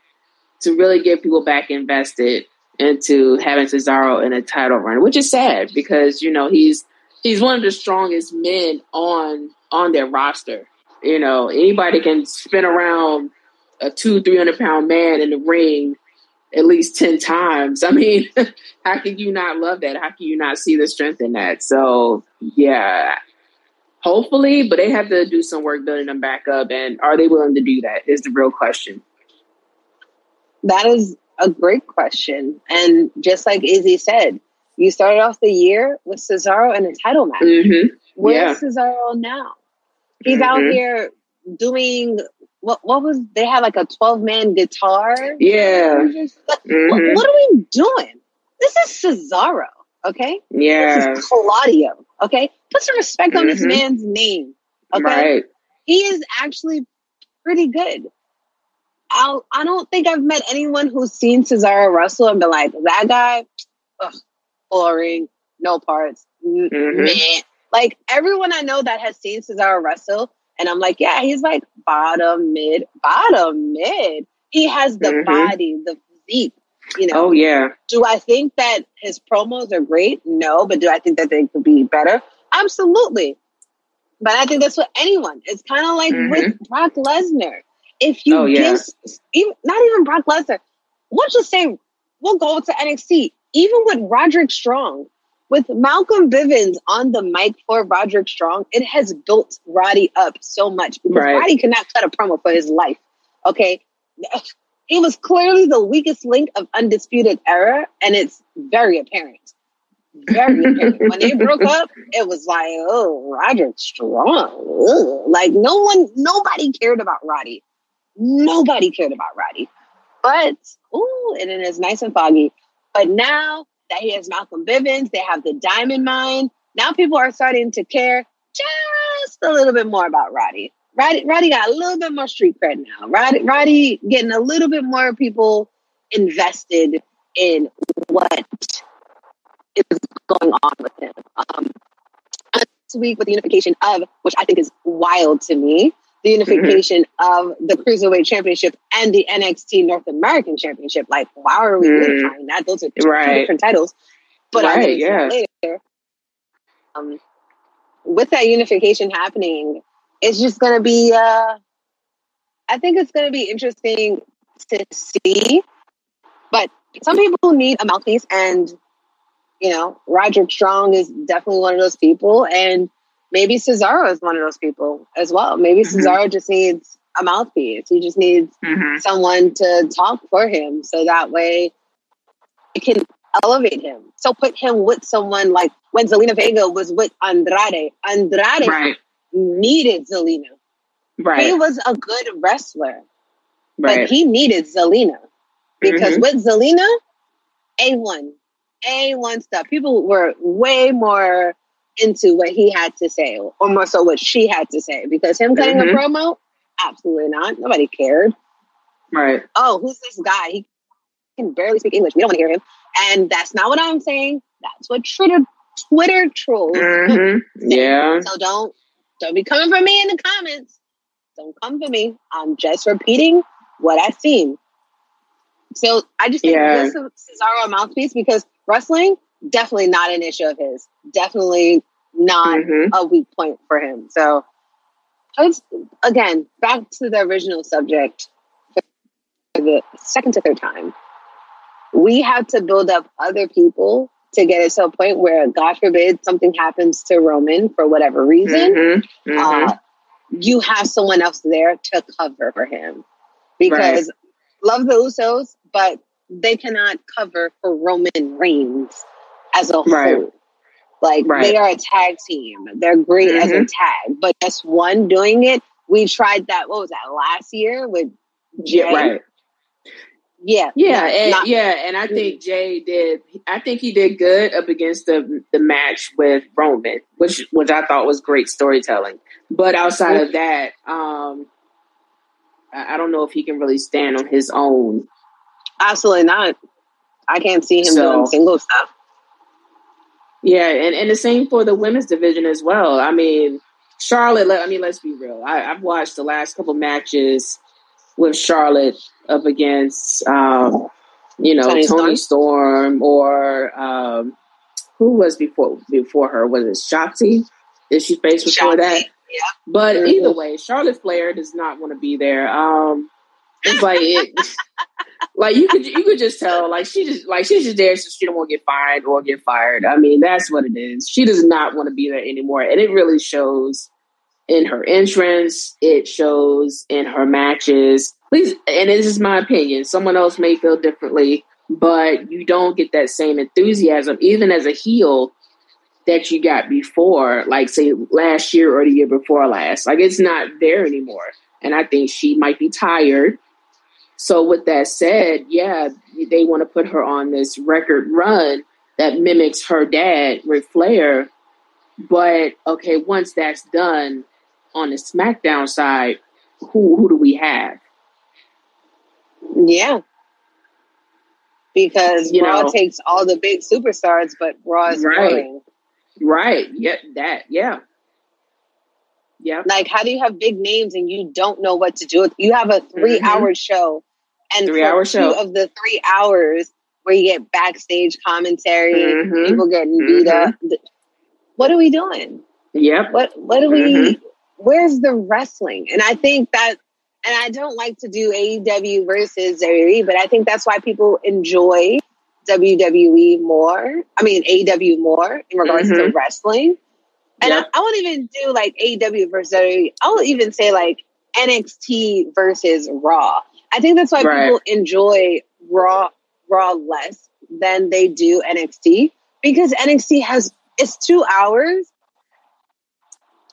to really get people back invested into having Cesaro in a title run, which is sad because you know he's he's one of the strongest men on on their roster. You know, anybody can spin around a two, three hundred pound man in the ring at least 10 times. I mean, how can you not love that? How can you not see the strength in that? So, yeah, hopefully, but they have to do some work building them back up. And are they willing to do that? Is the real question. That is a great question. And just like Izzy said, you started off the year with Cesaro in a title match. Mm-hmm. Where's yeah. Cesaro now? He's mm-hmm. out here doing what? What was they had like a twelve man guitar? Yeah. Just, mm-hmm. what, what, are we doing? This is Cesaro, okay? Yeah. This is Claudio, okay? Put some respect on this mm-hmm. man's name, okay? Right. He is actually pretty good. I I don't think I've met anyone who's seen Cesaro Russell and been like that guy, ugh, boring, no parts, mm-hmm. Like everyone I know that has seen Cesaro Russell, and I'm like, yeah, he's like bottom mid, bottom mid. He has the mm-hmm. body, the physique. You know. Oh yeah. Do I think that his promos are great? No, but do I think that they could be better? Absolutely. But I think that's what anyone. It's kind of like mm-hmm. with Brock Lesnar. If you oh, yeah. give, even, not even Brock Lesnar, let's just say we'll go to NXT. Even with Roderick Strong, with Malcolm Bivens on the mic for Roderick Strong, it has built Roddy up so much because right. Roddy cannot cut a promo for his life. Okay. He was clearly the weakest link of Undisputed Era, and it's very apparent. Very apparent. when they broke up, it was like, oh, Roderick Strong. Ugh. Like no one, nobody cared about Roddy. Nobody cared about Roddy. But, ooh, and it is nice and foggy. But now he has Malcolm Bivens. They have the Diamond Mine. Now people are starting to care just a little bit more about Roddy. Roddy, Roddy got a little bit more street cred now. Roddy, Roddy getting a little bit more people invested in what is going on with him. Um, this week with the unification of, which I think is wild to me, the unification mm-hmm. of the Cruiserweight Championship and the NXT North American Championship. Like, why are we mm-hmm. unifying that? Those are two, right. different titles. But right, yeah. later. Um, with that unification happening, it's just going to be, uh, I think it's going to be interesting to see. But some people need a mouthpiece, and, you know, Roderick Strong is definitely one of those people. And maybe Cesaro is one of those people as well. Maybe mm-hmm. Cesaro just needs a mouthpiece. He just needs mm-hmm. someone to talk for him so that way it can elevate him. So put him with someone like when Zelina Vega was with Andrade. Andrade right. needed Zelina. Right. He was a good wrestler, right. but he needed Zelina because mm-hmm. with Zelina, A1, A1 stuff. People were way more into what he had to say, or more so what she had to say, because him cutting mm-hmm. a promo, absolutely not. Nobody cared. Right. Oh, who's this guy? He can barely speak English. We don't want to hear him. And that's not what I'm saying. That's what Twitter Twitter trolls. Mm-hmm. Yeah. So don't don't be coming for me in the comments. Don't come for me. I'm just repeating what I've seen. So I just think yeah. this is Cesaro a mouthpiece because wrestling definitely not an issue of his. Definitely not mm-hmm. a weak point for him. So it's again back to the original subject for the second to third time we have to build up other people to get it to a point where, God forbid, something happens to Roman for whatever reason. Mm-hmm, mm-hmm. Uh, you have someone else there to cover for him because right. love the Usos, but they cannot cover for Roman Reigns as a right. whole. Like right. they are a tag team. They're great mm-hmm. as a mm-hmm. tag, but just one doing it. We tried that. What was that last year with Jay? Yeah, right. Yeah, yeah, and, not, yeah, and I think Jay did. I think he did good up against the the match with Roman, which which I thought was great storytelling. But outside of that, um, I, I don't know if he can really stand on his own. Absolutely not. I can't see him so, doing single stuff. Yeah, and, and the same for the women's division as well. I mean, Charlotte. I mean, let's be real. I, I've watched the last couple matches with Charlotte up against, um, you know, Tony, Toni Storm or um, who was before before her? Was it Shotzi? Did she face before Shotzi, that? Yeah. But mm-hmm. either way, Charlotte Flair does not want to be there. Um, it's like it, like you could you could just tell like she just like she's just there so she don't want to get fired or get fired. I mean that's what it is. She does not want to be there anymore, and it really shows in her entrance. It shows in her matches. Please, and this is my opinion. Someone else may feel differently, but you don't get that same enthusiasm, even as a heel, that you got before, like say last year or the year before last. Like it's not there anymore. And I think she might be tired. So with that said, yeah, they want to put her on this record run that mimics her dad, Ric Flair. But okay, once that's done, on the SmackDown side, who who do we have? Yeah. Because you Raw know, takes all the big superstars, but Raw is right. boring. Right. Yeah, that, yeah. Yeah. Like, how do you have big names and you don't know what to do? With you have a 3 mm-hmm. hour show, and three hour show of the three hours where you get backstage commentary, mm-hmm. people getting beat mm-hmm. up. What are we doing? Yep. What What do we? Mm-hmm where's the wrestling? And I think that, and I don't like to do AEW versus WWE, but I think that's why people enjoy WWE more. I mean, AEW more in regards mm-hmm. to wrestling. And yep. I, I, won't even do like AEW versus WWE. I'll even say like NXT versus Raw. I think that's why right. people enjoy Raw Raw less than they do NXT because NXT has it's two hours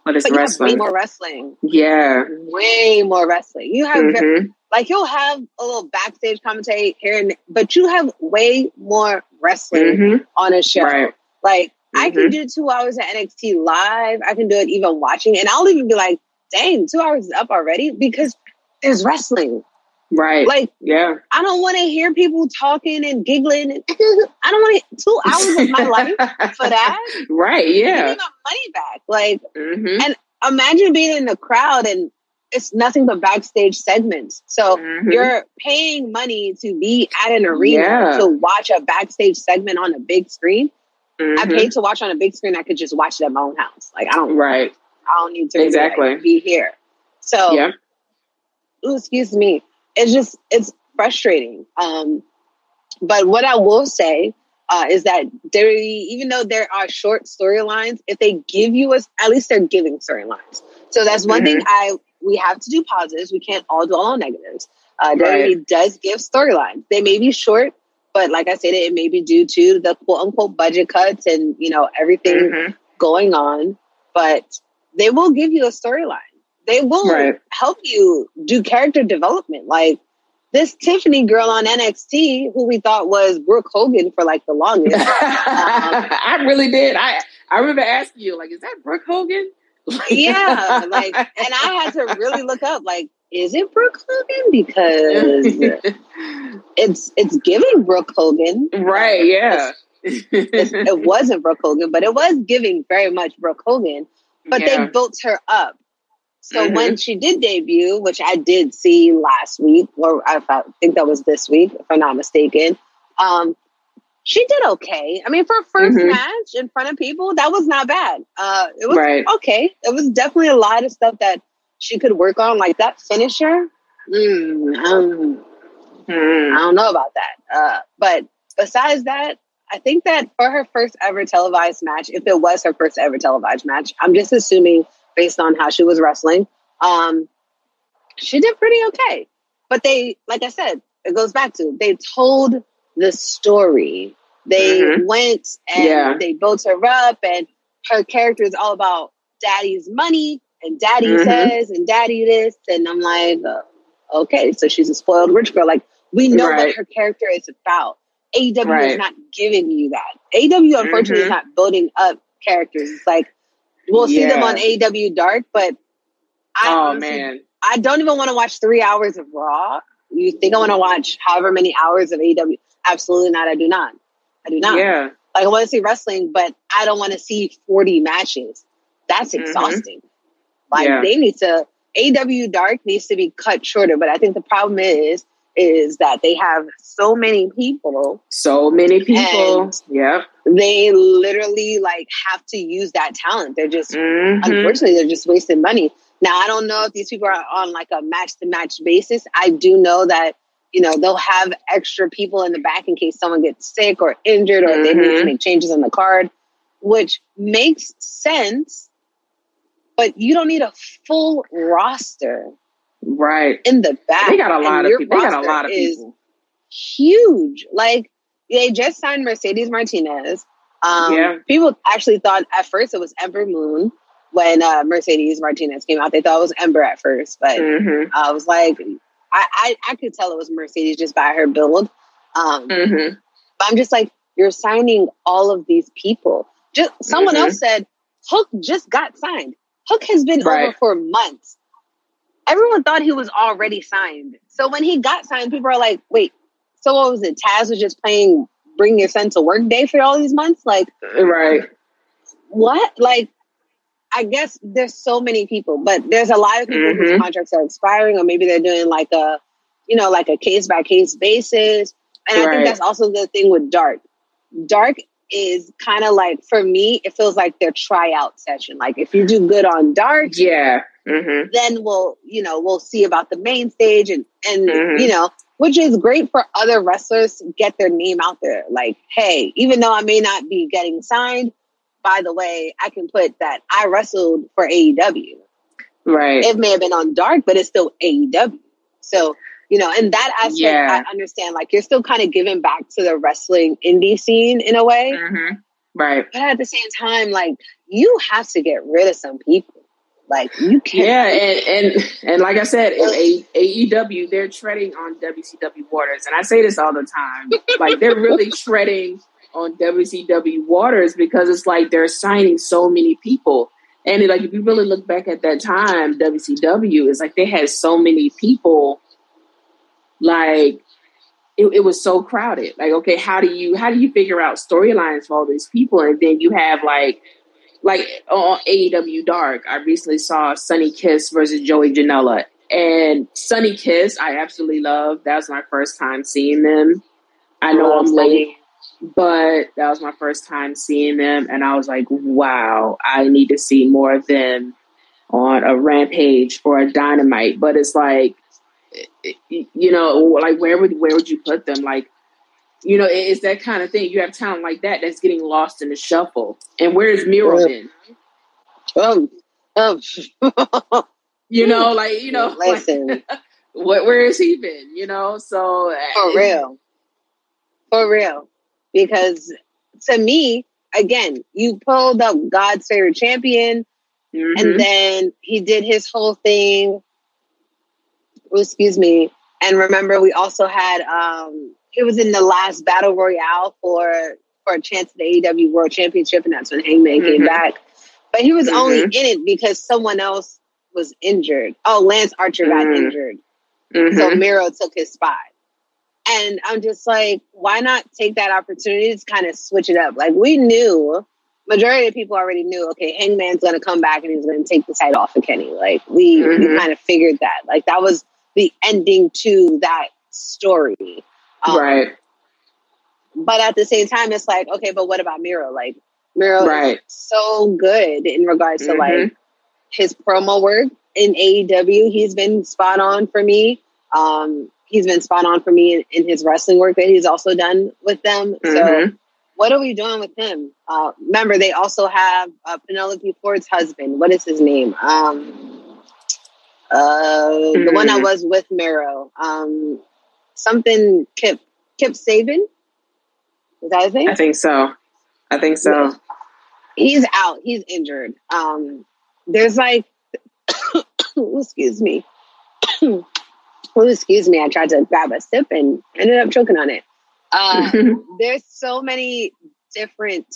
but it's but wrestling. way more wrestling. Yeah. Way more wrestling. You have mm-hmm. like you'll have a little backstage commentary here and but you have way more wrestling mm-hmm. on a show. Right. Like mm-hmm. I can mm-hmm. do two hours of NXT live. I can do it even watching, and I'll even be like, "Dang, two hours is up already," because there's wrestling. Right. Like, yeah. I don't want to hear people talking and giggling. I don't want two hours of my life for that. Right. Yeah. Give my money back. Like, mm-hmm. and imagine being in the crowd and it's nothing but backstage segments. So mm-hmm. you're paying money to be at an arena yeah. to watch a backstage segment on a big screen. I paid to watch on a big screen. I could just watch it at my own house. Like I don't. Right. I don't need to Exactly. like, be here. So Yeah. ooh, excuse me. It's just it's frustrating. Um, but what I will say uh, is that there, even though there are short storylines, if they give you us, at least they're giving storylines. So that's one thing I we have to do positives. We can't all dwell on negatives. Uh, WWE does give storylines. They may be short, but like I said, it may be due to the quote unquote budget cuts and you know everything Mhm. going on. But they will give you a storyline. They will Right. help you do character development. Like this Tiffany girl on NXT, who we thought was Brooke Hogan for like the longest. Um, I really did. I I remember asking you, like, is that Brooke Hogan? yeah, like, and I had to really look up, like, is it Brooke Hogan? Because it's it's giving Brooke Hogan. right, yeah. It's- it wasn't Brooke Hogan, but it was giving very much Brooke Hogan. But Yeah. they built her up. So Mhm. when she did debut, which I did see last week, or I think that was this week, if I'm not mistaken, um, she did okay. I mean, for a 1st Mhm. match in front of people, that was not bad. Uh, it was Right. okay. It was definitely a lot of stuff that she could work on, like that finisher. Mm, um, I Hmm. don't know about that. Uh, but besides that, I think that for her first ever televised match, if it was her first ever televised match, I'm just assuming based on how she was wrestling, um, she did pretty okay. But they, like I said, it goes back to they told the story. They Mhm. went and Yeah. they built her up, and her character is all about daddy's money and daddy Mhm. says and daddy this. And I'm like, uh, okay, so she's a spoiled rich girl. Like, we know what her character is about. AEW is not giving you that. AEW, unfortunately, Mhm. is not building up characters. It's like, we'll see them on AEW Dark, but I oh honestly man. I don't even want to watch three hours of Raw. You think I want to watch however many hours of AEW? Absolutely not. I do not. I do not. Yeah. Like I want to see wrestling, but I don't want to see 40 matches. That's Mhm. exhausting. Like Yeah. they need to AEW Dark needs to be cut shorter, but I think the problem is is that they have so many people. So many people. Yep. They literally like have to use that talent. They're just Mhm. unfortunately they're just wasting money now i don't know if these people are on like a match to match basis i do know that you know they'll have extra people in the back in case someone gets sick or injured or they need to Mhm. make changes on the card which makes sense but you don't need a full roster Right. in the back They got a lot of people. They got a lot of people. huge like they just signed mercedes martinez um, Yeah. people actually thought at first it was ember moon when uh, mercedes martinez came out they thought it was ember at first but Mhm. i was like I, I i could tell it was mercedes just by her build um, Mhm. but i'm just like you're signing all of these people just someone Mhm. else said hook just got signed hook has been over for months everyone thought he was already signed so when he got signed people are like wait so what was it taz was just playing bring your son to work day for all these months like Right. what? Like, I guess there's so many people, but there's a lot of people whose Mhm. contracts are expiring, or maybe they're doing like a, you know, like a case by case basis. And I think that's also the thing with Dark. Dark is kind of like, for me, it feels like their tryout session. Like, if you do good on Dark, Yeah. Mhm. then we'll, you know, we'll see about the main stage and, and, Mhm. you know, which is great for other wrestlers to get their name out there. Like, hey, even though I may not be getting signed, by the way, I can put that I wrestled for AEW. Right. It may have been on dark, but it's still AEW. So, you know, in that aspect, Yeah. I understand. Like, you're still kind of giving back to the wrestling indie scene in a way. Mhm. Right. But at the same time, like, you have to get rid of some people. Like, you can't. Yeah, and, and and like I said, in A- AEW, they're treading on WCW waters, and I say this all the time. Like they're really treading on WCW waters because it's like they're signing so many people, and like if you really look back at that time, WCW is like they had so many people. Like it, it was so crowded. Like okay, how do you how do you figure out storylines for all these people, and then you have like like on AEW Dark, I recently saw Sonny Kiss versus Joey Janela. And Sonny Kiss, I absolutely love. That was my first time seeing them. I know I'm late. but that was my first time seeing them, and I was like, wow, I need to see more of them on a Rampage or a Dynamite. But it's like, you know, like where would where would you put them? Like, you know, it's that kind of thing. You have talent like that that's getting lost in the shuffle. And where's Miro been? Um, um. you know, like you know, listen. Like, what where has he been? You know, so for real, for real because to me, again, you pulled up God's favorite champion, mm-hmm. and then he did his whole thing. Oh, excuse me. And remember, we also had um he was in the last battle royale for for a chance at the AEW World Championship, and that's when Hangman mm-hmm. came back. But he was mm-hmm. only in it because someone else was injured. Oh, Lance Archer got mm-hmm. injured, so mm-hmm. Miro took his spot. And I'm just like, why not take that opportunity to kind of switch it up? Like we knew, majority of people already knew, okay, Hangman's going to come back and he's going to take the title off of Kenny. Like we, mm-hmm. we kind of figured that. Like that was the ending to that story. Um, right. But at the same time, it's like, okay, but what about Miro? Like Miro right. so good in regards mm-hmm. to like his promo work in AEW. He's been spot on for me. Um, he's been spot on for me in, in, his wrestling work that he's also done with them. Mm-hmm. So what are we doing with him? Uh, remember, they also have uh, Penelope Ford's husband. What is his name? Um, uh, mm-hmm. The one that mm-hmm. was with Miro. Um, something Kip Kip Sabian. Is that his name? I think so. I think so. He's out. He's injured. Um, there's like, excuse me. oh, excuse me, I tried to grab a sip and ended up choking on it. Uh, there's so many different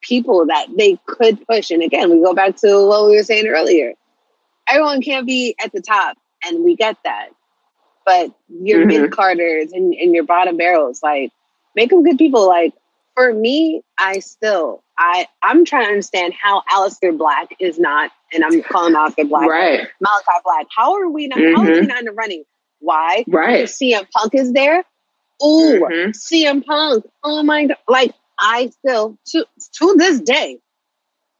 people that they could push. And again, we go back to what we were saying earlier. Everyone can't be at the top, and we get that. But your mm-hmm. mid carders and, and your bottom barrels, like, make them good people. Like, for me, I still, I, I'm trying to understand how Aleister Black is not, and I'm calling Aleister Black, right? Malachi Black. How are we not? Mm-hmm. How is he mm-hmm. not in the running? Why? Right. CM Punk is there. Ooh, mm-hmm. CM Punk. Oh my god! Like I still to to this day,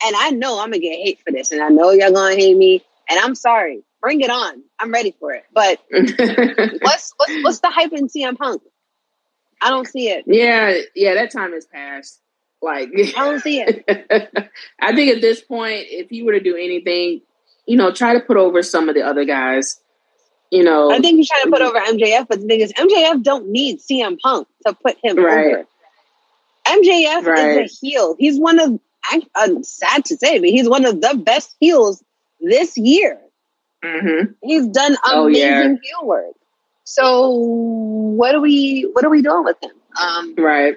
and I know I'm gonna get hate for this, and I know y'all gonna hate me, and I'm sorry. Bring it on. I'm ready for it. But what's what's what's the hype in CM Punk? I don't see it. Yeah, yeah, that time has passed. Like I don't see it. I think at this point, if he were to do anything, you know, try to put over some of the other guys you know, I think he's trying to put over MJF, but the thing is, MJF don't need CM Punk to put him right. over. MJF right. is a heel. He's one of, I, am sad to say, but he's one of the best heels this year. Mm-hmm. He's done amazing oh, yeah. heel work. So what are we? What are we doing with him? Um, right.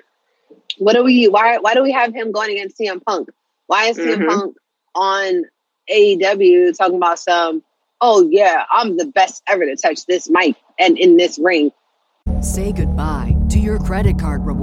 What are we? Why? Why do we have him going against CM Punk? Why is CM mm-hmm. Punk on AEW talking about some? oh yeah, I'm the best ever to touch this mic and in this ring. Say goodbye to your credit card rewards.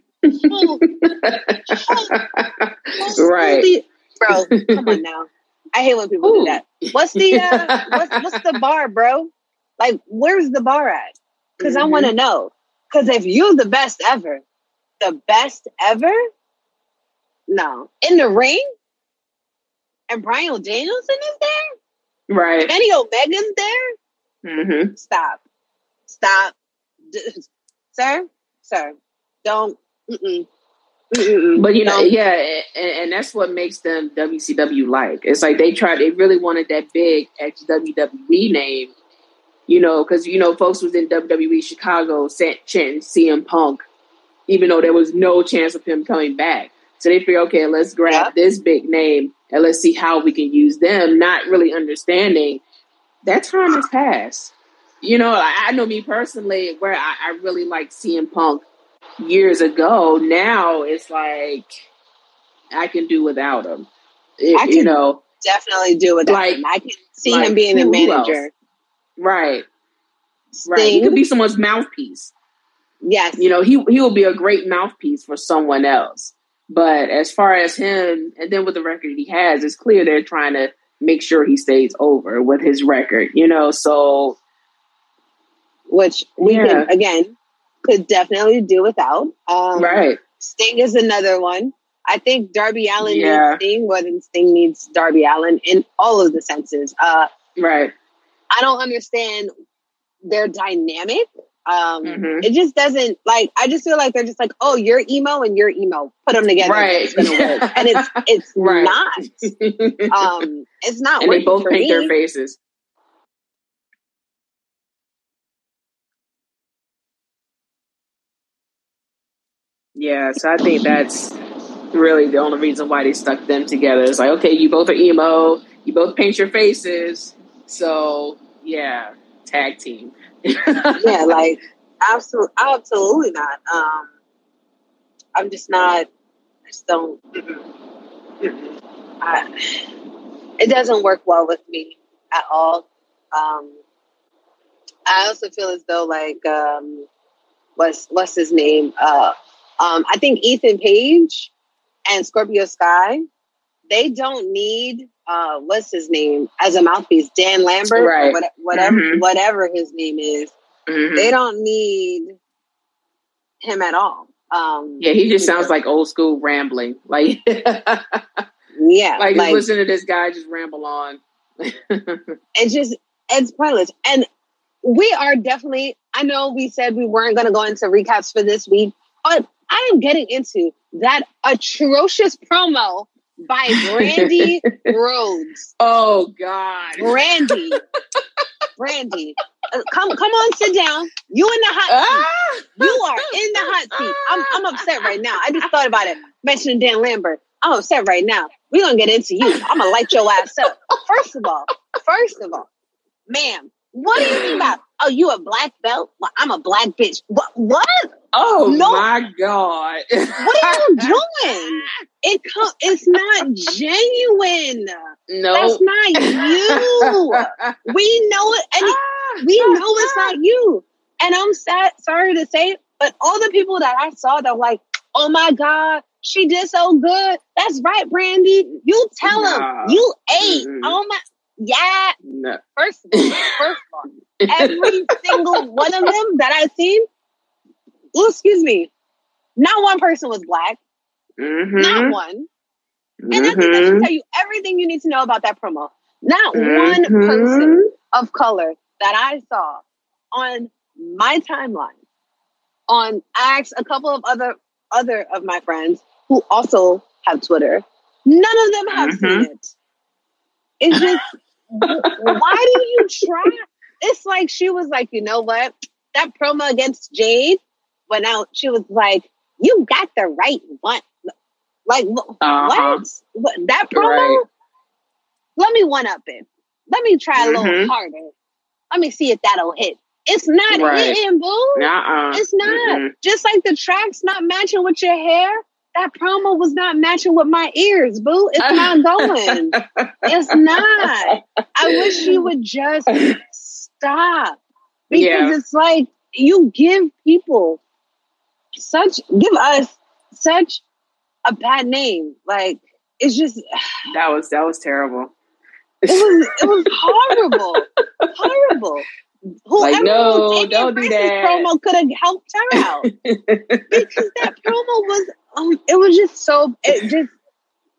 right. bro, come on now. I hate when people Ooh. do that. What's the uh, what's, what's the bar, bro? Like, where's the bar at? Because mm-hmm. I want to know. Because if you're the best ever, the best ever, no, in the ring, and Bryan Danielson is there. Right. Kenny Omega's there. Mm-hmm. Stop. Stop. D- sir, sir, don't. Mm-mm. Mm-mm. But you know, yeah, and, and, that's what makes them WCW like. It's like they tried, they really wanted that big ex WWE name, you know, because you know, folks was in WWE Chicago sent chanting CM Punk, even though there was no chance of him coming back. So they figure, okay, let's grab yeah. this big name and let's see how we can use them, not really understanding that time has passed. You know, I, I know me personally where I, I, really like CM Punk years ago. Now it's like I can do without him. It, I can you know, definitely do without Like- him. I can see like him being a who else? manager. right, right. He Sting, could be someone's mouthpiece. yes, You know, he he will be a great mouthpiece for someone else. But as far as him, and then with the record he has, it's clear they're trying to make sure he stays over with his record. You know, so which we Yeah. could again could definitely do without. Um, right, Sting is another one. I think Darby Allin Yeah. needs Sting more than Sting needs Darby Allin in all of the senses. Uh, right. I don't understand their dynamic. Um, Mhm. It just doesn't like. I just feel like they're just like, oh, you're emo and you're emo. Put them together, Right. It's gonna work, and it's it's Right. not. Um, it's not. and they both paint me. their faces. Yeah, so I think that's really the only reason why they stuck them together. It's like, okay, you both are emo, you both paint your faces, so yeah, tag team. yeah, like absolutely, absolutely not. Um, I'm just not. I just don't. mm-mm, mm-mm. I, it doesn't work well with me at all. Um, I also feel as though like um, what's what's his name? Uh, um, I think Ethan Page and Scorpio Sky. They don't need uh, what's his name as a mouthpiece, Dan Lambert, Right. what, whatever Mhm. whatever his name is Mhm. they don't need him at all. Um, Yeah, he just sounds like old school rambling. Like, like, yeah, like, just listen to this guy just ramble on. it's just it's pointless. And we are definitely. I know we said we weren't going to go into recaps for this week, but I am getting into that atrocious promo by Brandi Rhodes. oh God. Brandi, Brandi, uh, come come on, sit down. You in the hot seat. Ah! You are in the hot seat. I'm, I'm upset right now. I just thought about it. Mentioning Dan Lambert. I'm upset right now. We're going to get into you. I'm going to light your ass up. First of all, first of all, ma'am, what do you mean about, oh, you a black belt? Well, I'm a black bitch. What? What? Oh No. my God. What are you doing? It co- It's not genuine. no. That's not you. We know it. And ah, we ah, know it's ah. not you. And I'm sad, sorry to say but all the people that I saw that were like, oh my God, she did so good. That's right, Brandi. You tell Nah. them you ate. Mm-mm. Oh my, yeah. No. First first of all, every single one of them that I've seen, oh, excuse me, not one person was black, Mhm. not one. And I think that should tell you everything you need to know about that promo. Not one Mhm. person of color that I saw on my timeline. On I asked a couple of other other of my friends who also have Twitter. None of them have seen Mhm. it. It's just why do you try? It's like she was like, you know what? That promo against Jade went out. She was like, "You got the right one." Like Uh-huh. what? That promo? Right. Let me one up it. Let me try a little Mhm. harder. Let me see if that'll hit. It's not Right. hitting, boo. Nuh-uh. It's not. Mm-mm. Just like the tracks not matching with your hair, that promo was not matching with my ears, boo. It's not going. It's not. I wish you would just stop. Because Yeah. it's like you give people such give us such a bad name. Like it's just That was that was terrible. It was it was horrible. horrible. Whoever Like, no, don't do that. promo could have helped her out because that promo was um, it was just so it just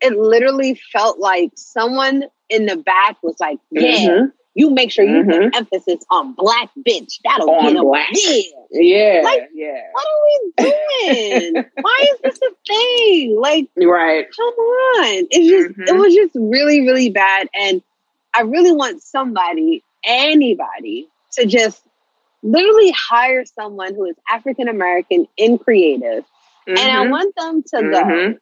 it literally felt like someone in the back was like, yeah, Mhm. You make sure you Mhm. put emphasis on black bitch. That'll On get 'em. black. Yeah. Yeah, Like, yeah. What are we doing? Why is this a thing? Like, Right. come on. It's just it Mhm. was just really, really bad. And I really want somebody, anybody, to just literally hire someone who is African American in creative. And I Mhm. want them to go Mhm.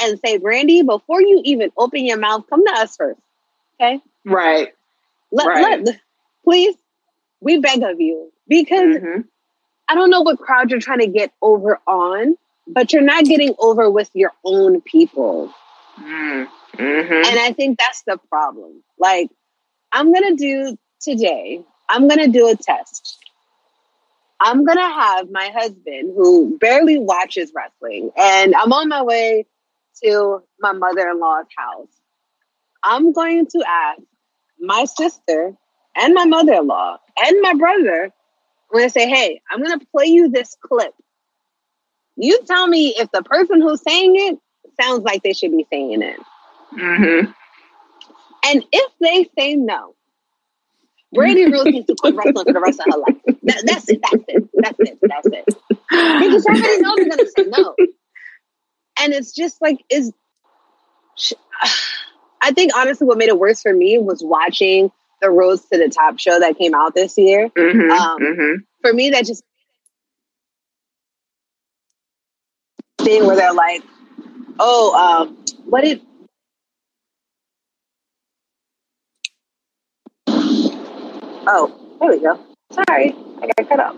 and say, Brandi, before you even open your mouth, come to us first. Okay? Right. Let, Right. let please, we beg of you. Because Mhm. I don't know what crowd you're trying to get over on, but you're not getting over with your own people. Mm, hmm And I think that's the problem. Like, I'm going to do today, I'm going to do a test. I'm going to have my husband, who barely watches wrestling, and I'm on my way to my mother in law's house. I'm going to ask my sister and my mother in law and my brother, when I'm going to say, hey, I'm going to play you this clip. You tell me if the person who's saying it sounds like they should be saying it. hmm And if they say no, Brandi Rhodes needs to quit wrestling for the rest of her life. That, that's it. That's it. That's it. That's it. Because everybody knows they're gonna say no. And it's just like is. sh- I think honestly, what made it worse for me was watching the Rhodes to the Top show that came out this year. hmm Um, hmm For me, that just thing where they're like, "Oh, um, what did Oh, there we go. Sorry, I got cut off.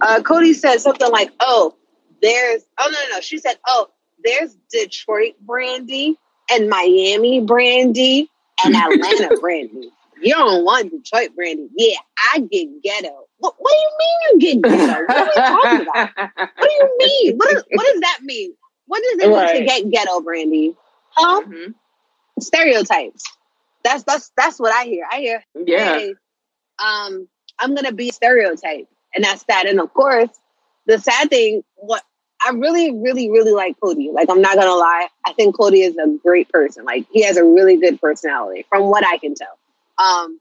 Uh, Cody said something like, "Oh, there's oh no no no." She said, "Oh, there's Detroit Brandi and Miami Brandi and Atlanta Brandi. You don't want Detroit Brandi? Yeah, I get ghetto. What, what do you mean you get ghetto? What are we talking about? What do you mean? What, is, what does that mean? What does it mean to get ghetto Brandi? Huh? Mhm. Stereotypes. That's that's that's what I hear. I hear Yeah. hey, um, I'm gonna be stereotype, and that's that. And of course, the sad thing, what I really, really, really like Cody. Like, I'm not gonna lie, I think Cody is a great person. Like, he has a really good personality, from what I can tell. Um,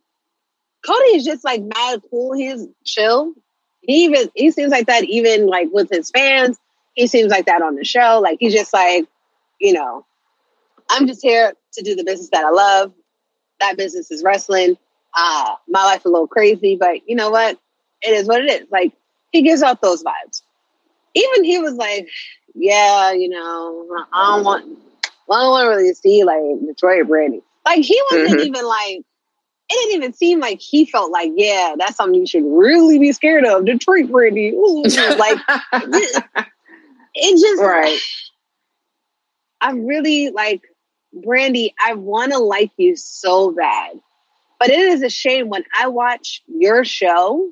Cody is just like mad cool. He's chill. He even he seems like that even like with his fans. He seems like that on the show. Like he's just like, you know, I'm just here to do the business that I love. That business is wrestling. Uh, my life a little crazy, but you know what? It is what it is. Like he gives off those vibes. Even he was like, yeah, you know, I don't want, I don't want to really see like Detroit Brandi. Like he wasn't Mhm. even like, it didn't even seem like he felt like, yeah, that's something you should really be scared of. Detroit Brandi, Ooh, like it just right. I really like Brandi. I want to like you so bad, but it is a shame when I watch your show,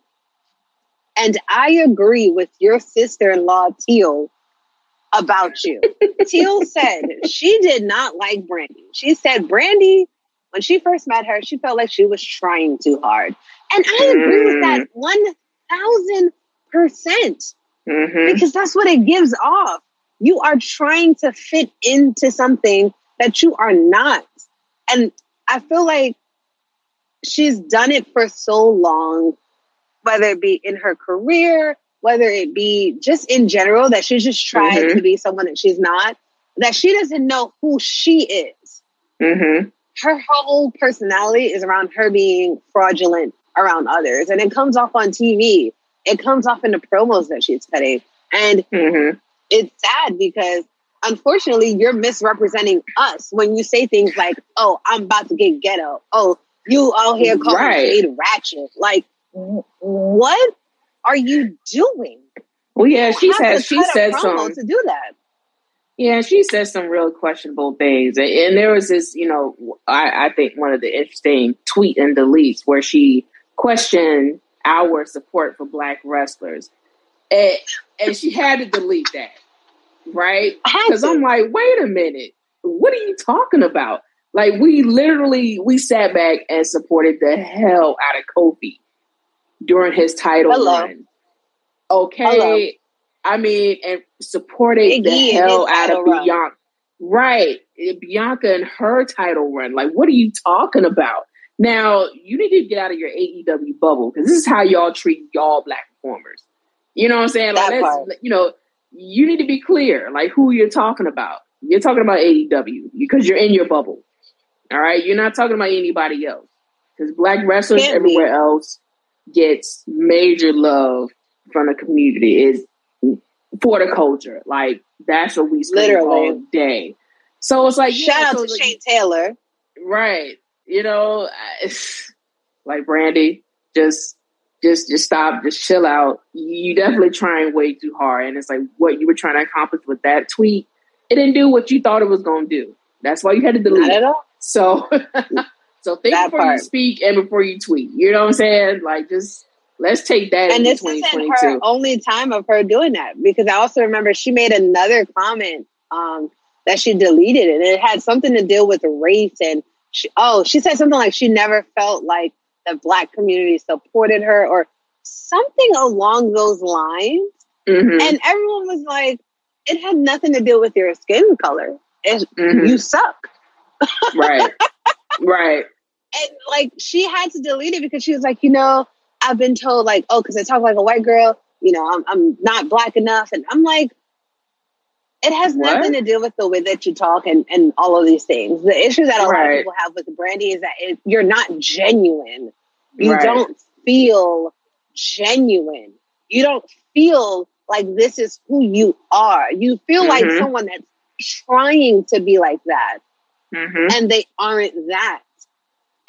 and I agree with your sister-in-law Teil about you. Teil said she did not like Brandi. She said Brandi, when she first met her, she felt like she was trying too hard, and I agree with that one thousand percent hmm because that's what it gives off. You are trying to fit into something that you are not. And I feel like she's done it for so long, whether it be in her career, whether it be just in general, that she's just tried Mhm. to be someone that she's not, that she doesn't know who she is. hmm Her whole personality is around her being fraudulent around others. And it comes off on TV. It comes off in the promos that she's cutting. And hmm it's sad because unfortunately you're misrepresenting us when you say things like, "Oh, I'm about to get ghetto." Oh, you out here calling Right. Jade ratchet. Like, what are you doing? Well, yeah, You she said she said some. to do that. Yeah, she said some real questionable things, and, and there was this, you know, I, I think one of the interesting tweet and deletes where she questioned our support for black wrestlers, and, and she had to delete that, right? Because. I'm like, wait a minute, what are you talking about? Like, we literally we sat back and supported the hell out of Kofi during his title Hello. run. Okay, Hello. I mean, and supported Big the hell out of run. Bianca. Right, Bianca and her title run. Like, what are you talking about? Now, you need to get out of your AEW bubble because this is how y'all treat y'all black performers. You know what I'm saying? Like, That that's, you know, you need to be clear, like who you're talking about. You're talking about AEW because you're in your bubble. All right, you're not talking about anybody else because black wrestlers Can't be. everywhere else gets major love from the community. Is for the culture. Like that's what we scream Literally. all day. So it's like Shout yeah, out so to like- Shane Taylor. right? You know, like Brandi, just just just stop, just chill out. You definitely trying way too hard, and it's like what you were trying to accomplish with that tweet. It didn't do what you thought it was going to do. That's why you had to delete it. So, so think that before part. you speak and before you tweet. You know what I'm saying? Like, just let's take that. And this isn't her only time of her doing that because I also remember she made another comment um, that she deleted, and it had something to do with race. And she, oh, she said something like she never felt like the black community supported her or something along those lines. Mm-hmm. And everyone was like, it had nothing to do with your skin color. mm-hmm. You suck. right. Right. And like she had to delete it because she was like, you know, I've been told like, oh, because I talk like a white girl, you know, I'm, I'm not black enough. And I'm like, it has what? nothing to do with the way that you talk and, and all of these things. The issue that a right. lot of people have with Brandi is that it, you're not genuine. You right. don't feel genuine. You don't feel like this is who you are. You feel mm-hmm. like someone that's trying to be like that. Mm-hmm. And they aren't that.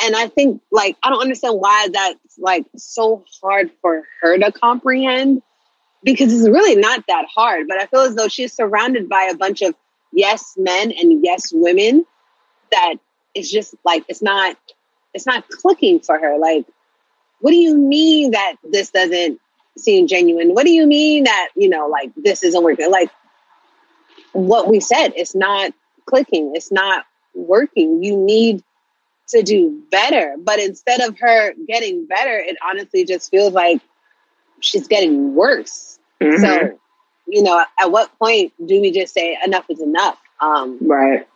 And I think like I don't understand why that's like so hard for her to comprehend because it's really not that hard. But I feel as though she's surrounded by a bunch of yes men and yes women that it's just like it's not it's not clicking for her. Like, what do you mean that this doesn't seem genuine? What do you mean that, you know, like this isn't working? Like what we said, it's not clicking, it's not working. You need to do better. But instead of her getting better, it honestly just feels like she's getting worse. Mm-hmm. So, you know, at what point do we just say enough is enough? Um, right.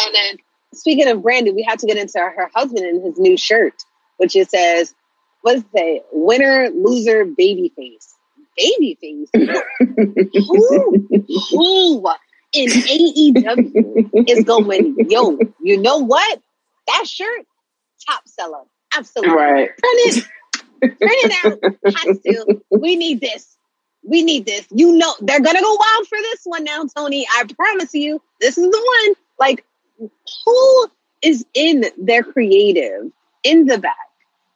And then speaking of Brandi, we have to get into her husband and his new shirt, which it says, what does it say? Winner, loser, baby face. Baby face? who, who in AEW is going, yo, you know what? That shirt, top seller. Absolutely. Right. Print it. Print it out. Hot still. We need this. We need this. You know, they're going to go wild for this one now, Tony. I promise you, this is the one. Like, who is in their creative in the back?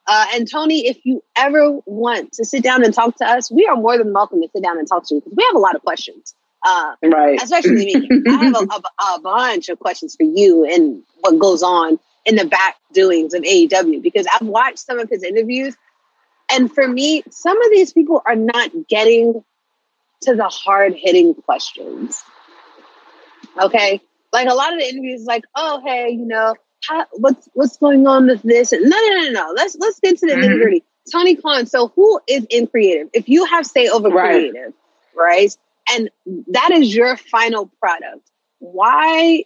Uh, and Tony, if you ever want to sit down and talk to us, we are more than welcome to sit down and talk to you because we have a lot of questions. Uh, right. Especially me. I have a, a, a, bunch of questions for you and what goes on in the back doings of AEW because I've watched some of his interviews. And for me, some of these people are not getting to the hard hitting questions. Okay. Like a lot of the interviews, like, oh, hey, you know, how, what's what's going on with this? No, no, no, no. Let's let's get to the mm-hmm. nitty gritty. Tony Khan. So, who is in creative? If you have say over right. creative, right? And that is your final product why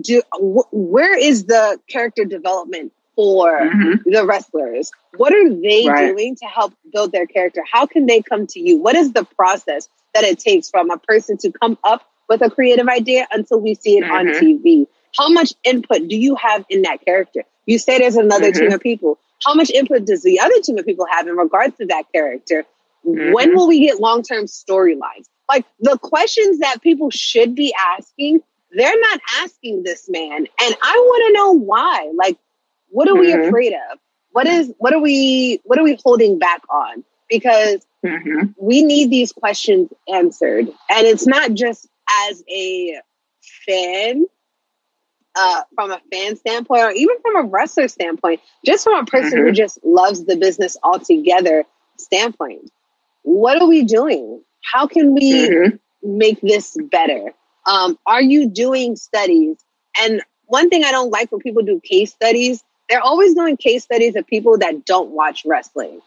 do wh- where is the character development for mm-hmm. the wrestlers what are they right. doing to help build their character how can they come to you what is the process that it takes from a person to come up with a creative idea until we see it mm-hmm. on tv how much input do you have in that character you say there's another mm-hmm. team of people how much input does the other team of people have in regards to that character when mm-hmm. will we get long-term storylines like the questions that people should be asking, they're not asking this man. And I want to know why. Like, what are mm-hmm. we afraid of? What is what are we what are we holding back on? Because mm-hmm. we need these questions answered. And it's not just as a fan, uh, from a fan standpoint, or even from a wrestler standpoint, just from a person mm-hmm. who just loves the business altogether standpoint. What are we doing? How can we mm-hmm. make this better? Um, are you doing studies? And one thing I don't like when people do case studies, they're always doing case studies of people that don't watch wrestling.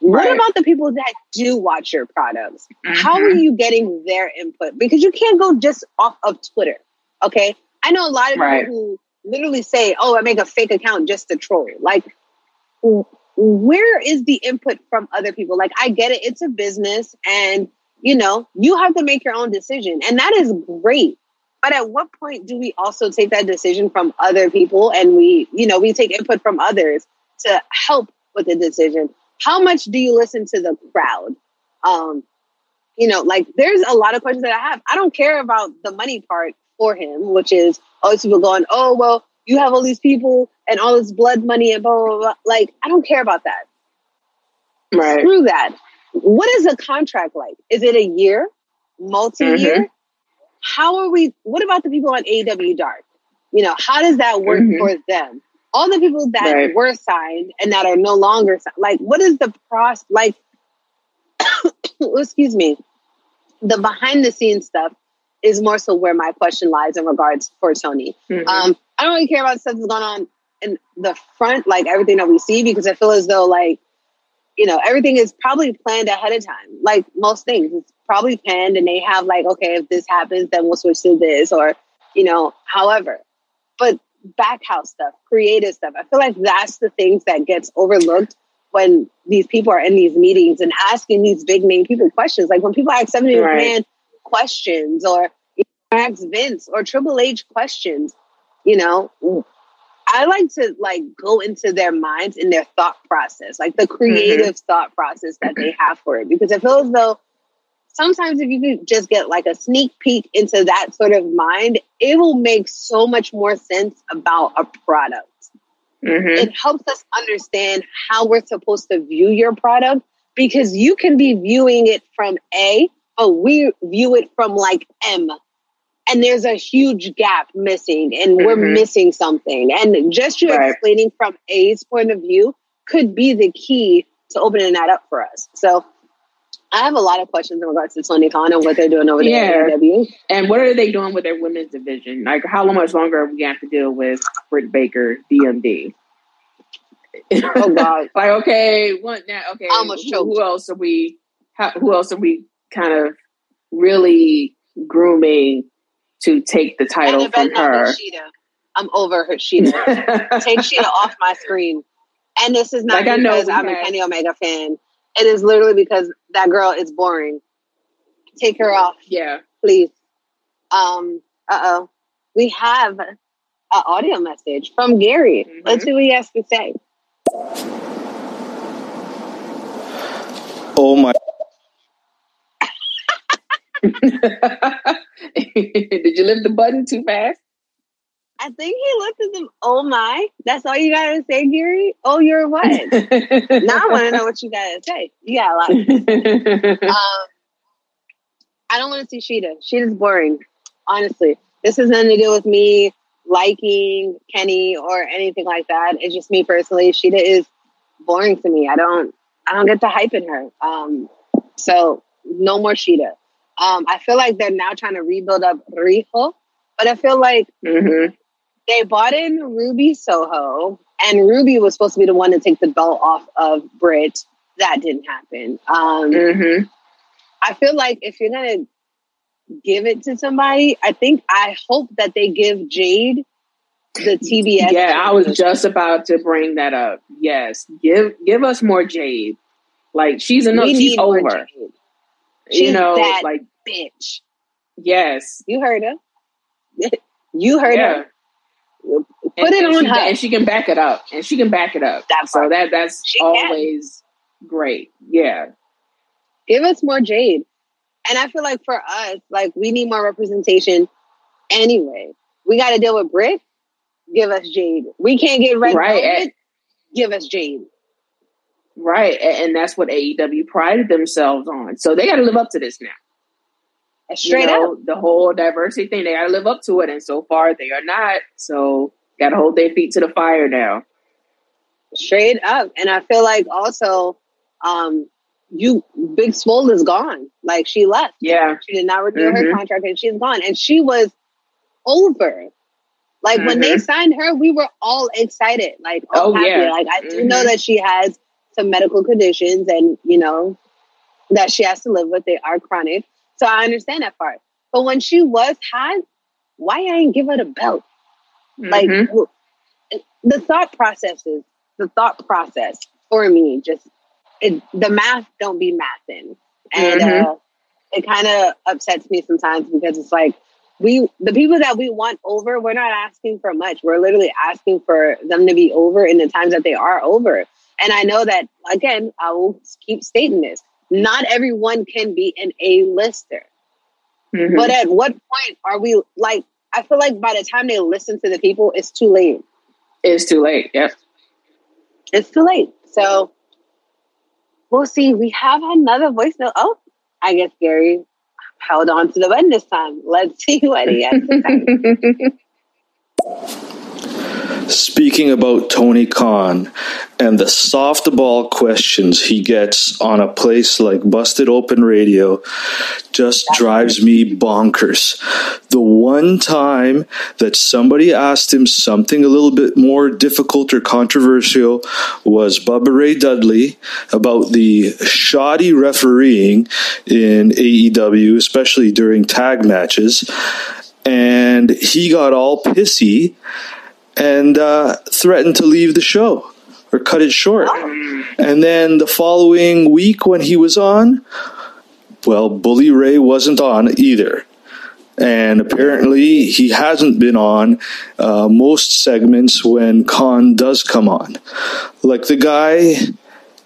Right. What about the people that do watch your products? Mm-hmm. How are you getting their input? Because you can't go just off of Twitter. Okay. I know a lot of right. people who literally say, Oh, I make a fake account just to troll. Like, where is the input from other people? Like, I get it. It's a business and you know, you have to make your own decision. And that is great. But at what point do we also take that decision from other people and we, you know, we take input from others to help with the decision? How much do you listen to the crowd? Um, you know, like there's a lot of questions that I have. I don't care about the money part for him, which is all these people going, oh, well, you have all these people and all this blood money and blah, blah, blah. Like, I don't care about that. Right. Screw that. What is a contract like? Is it a year? Multi-year? Mm-hmm. How are we what about the people on AEW Dark? You know, how does that work Mhm. for them? All the people that Right. were signed and that are no longer signed, like what is the process like excuse me the behind the scenes stuff is more so where my question lies in regards for tony Mhm. um i don't really care about stuff that's going on in the front like everything that we see because i feel as though like you know everything is probably planned ahead of time like most things it's probably planned and they have like okay if this happens then we'll switch to this or you know however but back house stuff creative stuff i feel like that's the things that gets overlooked when these people are in these meetings and asking these big name people questions. Like when people ask Stephanie Right. McMahon questions or ask Vince or Triple H questions, you know, I like to like go into their minds and their thought process, like the creative thought process that they have for it. Because I feel as though sometimes if you could just get like a sneak peek into that sort of mind, it will make so much more sense about a product Mhm. it helps us understand how we're supposed to view your product because you can be viewing it from A, but we view it from like M. And there's a huge gap missing, and we're Mhm. missing something. And just you Right. explaining from A's point of view could be the key to opening that up for us. So I have a lot of questions in regards to Tony Khan and what they're doing over there Yeah. at And what are they doing with their women's division? Like, how much longer are we going to have to deal with Britt Baker, DMD? Oh God. like, okay, what now? Okay, I almost who, who else are we? How, who else are we kind of really grooming to take the title from her? Shida. I'm over her Shida. take Shida off my screen. And this is not Like, because I'm a Kenny Omega fan. It is literally because that girl is boring. Take her off, yeah. please. Um, uh oh. We have an audio message from Gary. Mhm. Let's see what he has to say. Oh my Did you lift the button too fast? I think he looked at them. Oh my. That's all you gotta say, Gary? Oh, you're what? now I want to know what you gotta say. You got a lot. Um, I don't want to see Shida. Shida's boring, honestly. This has nothing to do with me liking Kenny or anything like that. It's just me personally. Shida is boring to me. I don't. I don't get the hype in her. Um, so no more Shida. Um, I feel like they're now trying to rebuild up Riho, but I feel like hmm they bought in Ruby Soho, and Ruby was supposed to be the one to take the belt off of Britt. That didn't happen. Um, hmm I feel like if you're gonna give it to somebody, I think I hope that they give Jade the TBS. Yeah, I was just about to bring that up. Yes, give give us more Jade. Like she's enough. She's over. Jade. You know, that like bitch. yes, You heard her. you heard yeah. her. Put and, it and on her. and she can back it up, and she can back it up. That so that that's She can. always great. Yeah, Give us more Jade. And I feel like for us, like we need more representation anyway. We got to deal with Britt. Give us Jade. We can't get Red Right, Velvet. Give us Jade. Right. And, that's what AEW prided themselves on. So they got to live up to this now. Straight you know, up. the whole diversity thing. They got to live up to it, and so far they are not. So got to hold their feet to the fire now. Straight up. And I feel like also, um, you Big Swole is gone. Like she left. Yeah, She did not renew her Mhm. contract and she's gone. And she was over. Like when they Mhm. signed her, we were all excited. Like, oh, Oh, happy. yeah. Like I do Mhm. know that she has some medical conditions and, you know, that she has to live with. They are chronic. So I understand that part. But when she was hot, why I ain't give her the belt? Like Mhm. w- the thought processes, the thought process for me, just it, the math don't be mathing, and Mhm. uh, it kind of upsets me sometimes because it's like we, the people that we want over, we're not asking for much. We're literally asking for them to be over in the times that they are over. And I know that again, I will keep stating this: not everyone can be an A lister. Mhm. But at what point are we like? I feel like by the time they listen to the people, it's too late. it's too late. Yep. It's too late. So we'll see. We have another voice note. Oh, I guess Gary held on to the button this time. Let's see what he has to say. Speaking about Tony Khan and the softball questions he gets on a place like Busted Open Radio just drives me bonkers. The one time that somebody asked him something a little bit more difficult or controversial was Bubba Ray Dudley about the shoddy refereeing in AEW, especially during tag matches. And he got all pissy and uh, threatened to leave the show or cut it short. And then the following week, when he was on, well, Bully Ray wasn't on either. And apparently, he hasn't been on uh, most segments when Khan does come on. Like the guy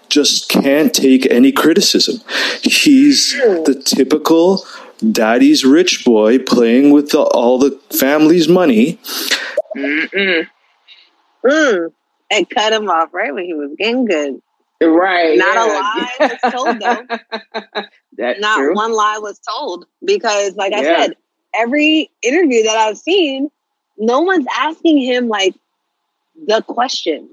just can't take any criticism. He's the typical daddy's rich boy playing with the, all the family's money Mm-mm. Mm. And cut him off right when he was getting good. Right. Not a lie was told, though. That's Not true. one lie was told because, like I Yeah. said, every interview that I've seen, no one's asking him like the questions.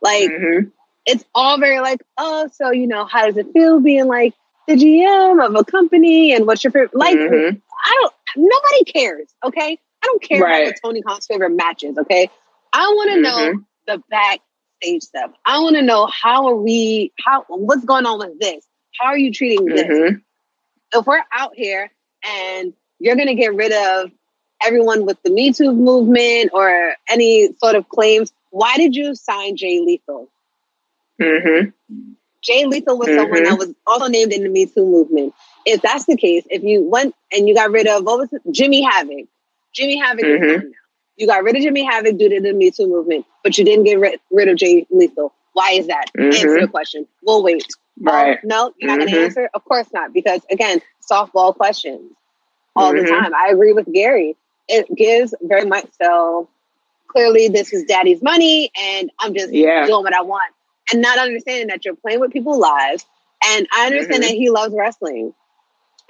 Like Mhm. it's all very like, oh, so you know, how does it feel being like the GM of a company and what's your favorite? Like, Mhm. I don't. Nobody cares. Okay, I don't care Right. about what Tony Khan's favorite matches. Okay, I want to know Mhm. the backstage stuff. I want to know how are we? How what's going on with this? How are you treating this? Mhm. if we're out here and you're going to get rid of everyone with the Me Too movement or any sort of claims, why did you sign Jay Lethal? Mhm. Jay Lethal was someone Mhm. that was also named in the Me Too movement. If that's the case, if you went and you got rid of what was it, Jimmy Havoc, Jimmy Havoc is Mhm. gone now. You got rid of Jimmy Havoc due to the Me Too movement, but you didn't get rid, rid of Jay Lethal. Why is that? Answer Mhm. the question. We'll wait. Right. Oh, no, you're not going Mhm. to answer? Of course not, because again, softball questions all the Mhm. time. I agree with Gary. It gives very much so clearly this is daddy's money and I'm just Yeah. doing what I want. And not understanding that you're playing with people's lives. And I understand Mhm. that he loves wrestling.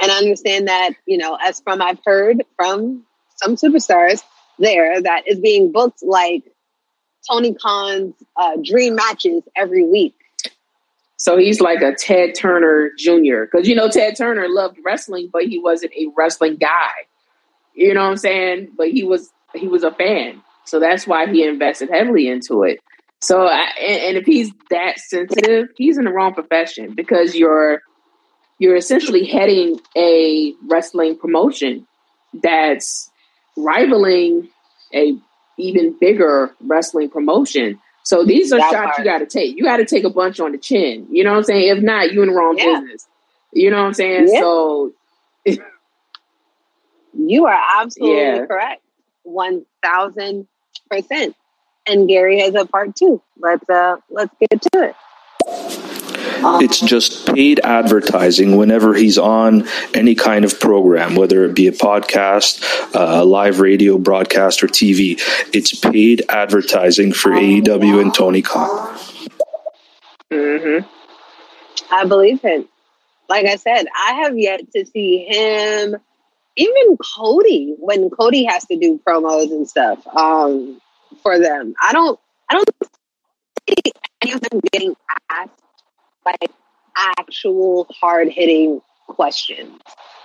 And I understand that, you know, as from I've heard from some superstars there that is being booked like Tony Khan's uh, dream matches every week. So he's like a Ted Turner Jr. Because you know Ted Turner loved wrestling, but he wasn't a wrestling guy. You know what I'm saying? But he was he was a fan, so that's why he invested heavily into it. So, I, and, and if he's that sensitive, he's in the wrong profession because you're you're essentially heading a wrestling promotion that's rivaling a even bigger wrestling promotion. So these are That shots part. you got to take. You got to take a bunch on the chin. You know what I'm saying? If not, you in the wrong Yeah. business. You know what I'm saying? Yeah. So You are absolutely Yeah. correct. One thousand percent. And Gary has a part two. Let's uh let's get to it. It's just paid advertising whenever he's on any kind of program, whether it be a podcast, uh, a live radio broadcast, or TV. It's paid advertising for AEW and Tony Khan. hmm I believe him. Like I said, I have yet to see him, even Cody, when Cody has to do promos and stuff um, for them. I don't, I don't see any of them getting asked like actual hard hitting questions.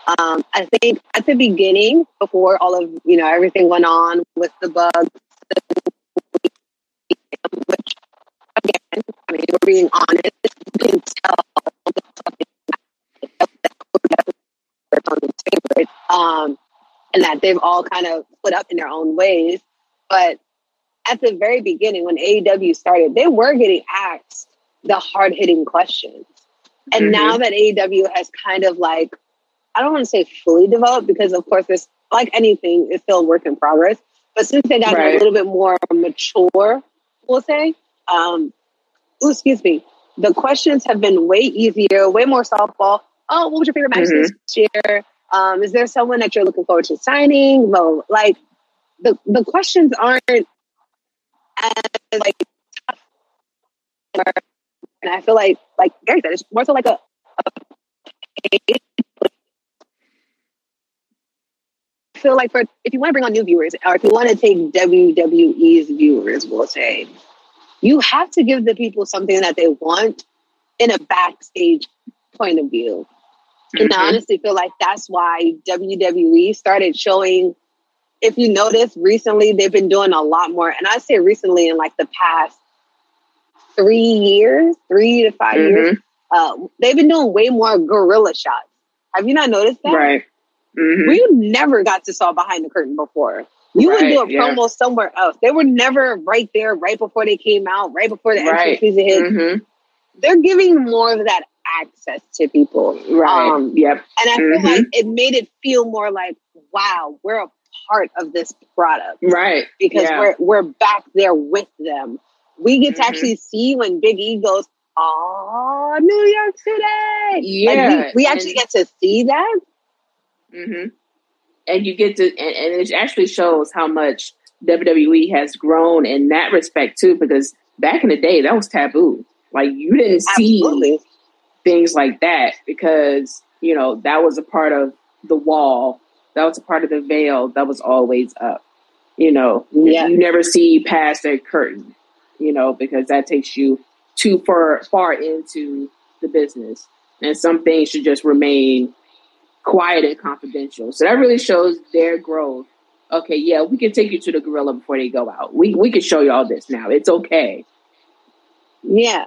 Um, I think at the beginning, before all of you know everything went on with the bugs, which again, I mean, we're being honest, you can tell um, and that they've all kind of put up in their own ways. But at the very beginning, when AEW started, they were getting asked the hard hitting questions. And Mhm. now that AEW has kind of like, I don't want to say fully developed because, of course, there's like anything, it's still a work in progress. But since they got Right. a little bit more mature, we'll say, um, ooh, excuse me, the questions have been way easier, way more softball. Oh, what was your favorite match Mhm. this year? Um, is there someone that you're looking forward to signing? Well, like the the questions aren't as like tough And I feel like, like Gary said, it's more so like a, a I feel like for if you want to bring on new viewers, or if you want to take WWE's viewers, we'll say, you have to give the people something that they want in a backstage point of view. And I mm-hmm. honestly feel like that's why WWE started showing. If you notice recently, they've been doing a lot more, and I say recently in like the past three years, three to 5 years, uh, they've been doing way more gorilla shots. Have you not noticed that? Right. Mhm. We never got to saw behind the curtain before. You would do a Right, yeah. promo somewhere else. They were never right there, right before they came out, right before the Right. music hit. Mhm. They're giving more of that access to people. Right. Um, yep. and I feel like it made it feel more like, wow, we're a part of this product Right. because yeah. we're we're back there with them. We get to Mhm. actually see when Big E goes, "Oh, New York City!" Yeah, like we, we actually and- get to see that. hmm And you get to, and, and it actually shows how much WWE has grown in that respect too. Because back in the day, that was taboo. Like you didn't see Absolutely. things like that because you know that was a part of the wall. That was a part of the veil that was always up. You know, Yeah. you never see past that curtain. You know, because that takes you too far far into the business, and some things should just remain quiet and confidential. So that really shows their growth. Okay, yeah, we can take you to the gorilla before they go out. We we can show you all this now. It's okay. Yeah.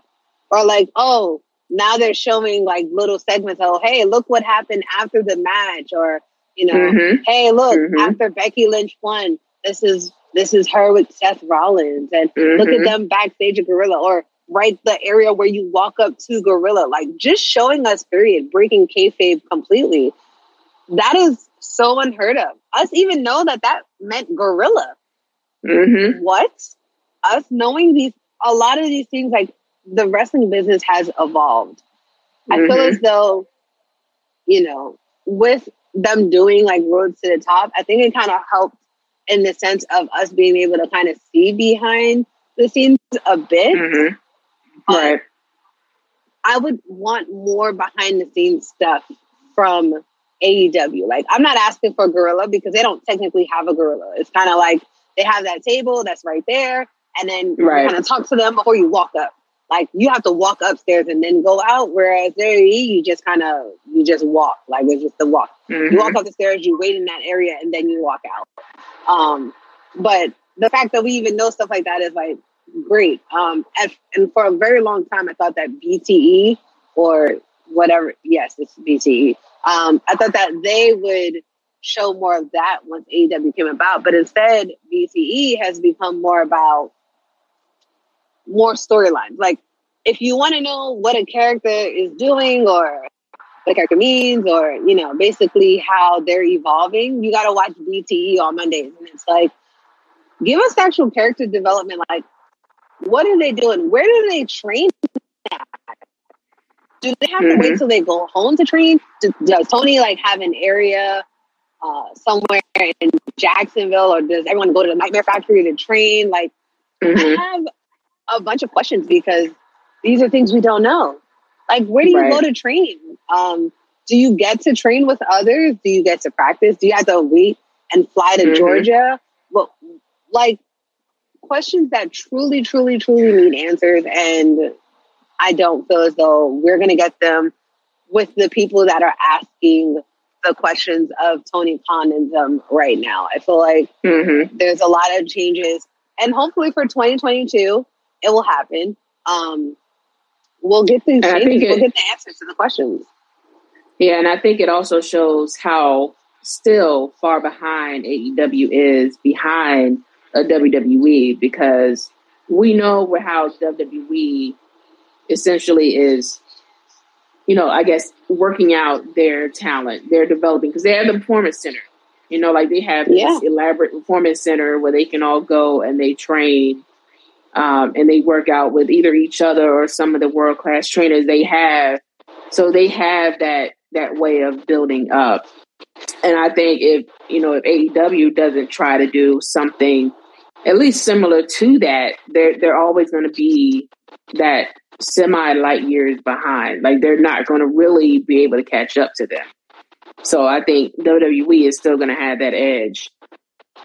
Or like, oh, now they're showing like little segments. Oh, hey, look what happened after the match, or you know, Mhm. hey, look Mhm. after Becky Lynch won. This is this is her with Seth Rollins, and look at Mhm. them backstage at Gorilla, or right the area where you walk up to Gorilla. Like just showing us, period, breaking kayfabe completely. That is so unheard of. Us even know that that meant Gorilla Mhm. what? Us knowing these, a lot of these things, like the wrestling business has evolved. I feel Mhm. as though, you know, with them doing like Rhodes to the Top, I think it kind of helped in the sense of us being able to kind of see behind the scenes a bit. Mhm. But Right. I would want more behind the scenes stuff from AEW. Like, I'm not asking for Gorilla because they don't technically have a Gorilla. It's kind of like they have that table that's right there, and then Right. you kind of talk to them before you walk up. Like, you have to walk upstairs and then go out. Whereas there, you just kind of you just walk. Like it's just the walk. Mhm. You walk up the stairs, you wait in that area, and then you walk out. Um, but the fact that we even know stuff like that is like great. Um, and, and for a very long time, I thought that BTE or whatever, yes, it's BTE. Um, I thought that they would show more of that once AEW came about, but instead, BTE has become more about more storylines. Like, if you want to know what a character is doing or what a character means, or you know, basically how they're evolving, you got to watch BTE on Mondays, and it's like, give us actual character development. Like, what are they doing? Where do they train? at? Do they have to Mhm. wait till they go home to train? Do- Does Tony like have an area uh, somewhere in Jacksonville, or does everyone go to the Nightmare Factory to train? Like, Mhm. Have a bunch of questions because these are things we don't know. Like, where do you Right. go to train? Um, do you get to train with others? Do you get to practice? Do you have to wait and fly to Mhm. Georgia? Well, like questions that truly, truly, truly need answers, and I don't feel as though we're going to get them with the people that are asking the questions of Tony Khan and them right now. I feel like Mhm. there's a lot of changes and hopefully for 2022 it will happen um we'll get these And I it- we'll get the answers to the questions Yeah, and I think it also shows how still far behind AEW is behind a WWE because we know how WWE essentially is, you know, I guess working out their talent, they're developing because they have the performance center. You know, like they have this Yeah. elaborate performance center where they can all go and they train um, and they work out with either each other or some of the world class trainers they have. So they have that that way of building up. And I think if you know if AEW doesn't try to do something at least similar to that, they're they're always going to be that semi light years behind. Like they're not going to really be able to catch up to them. So I think WWE is still going to have that edge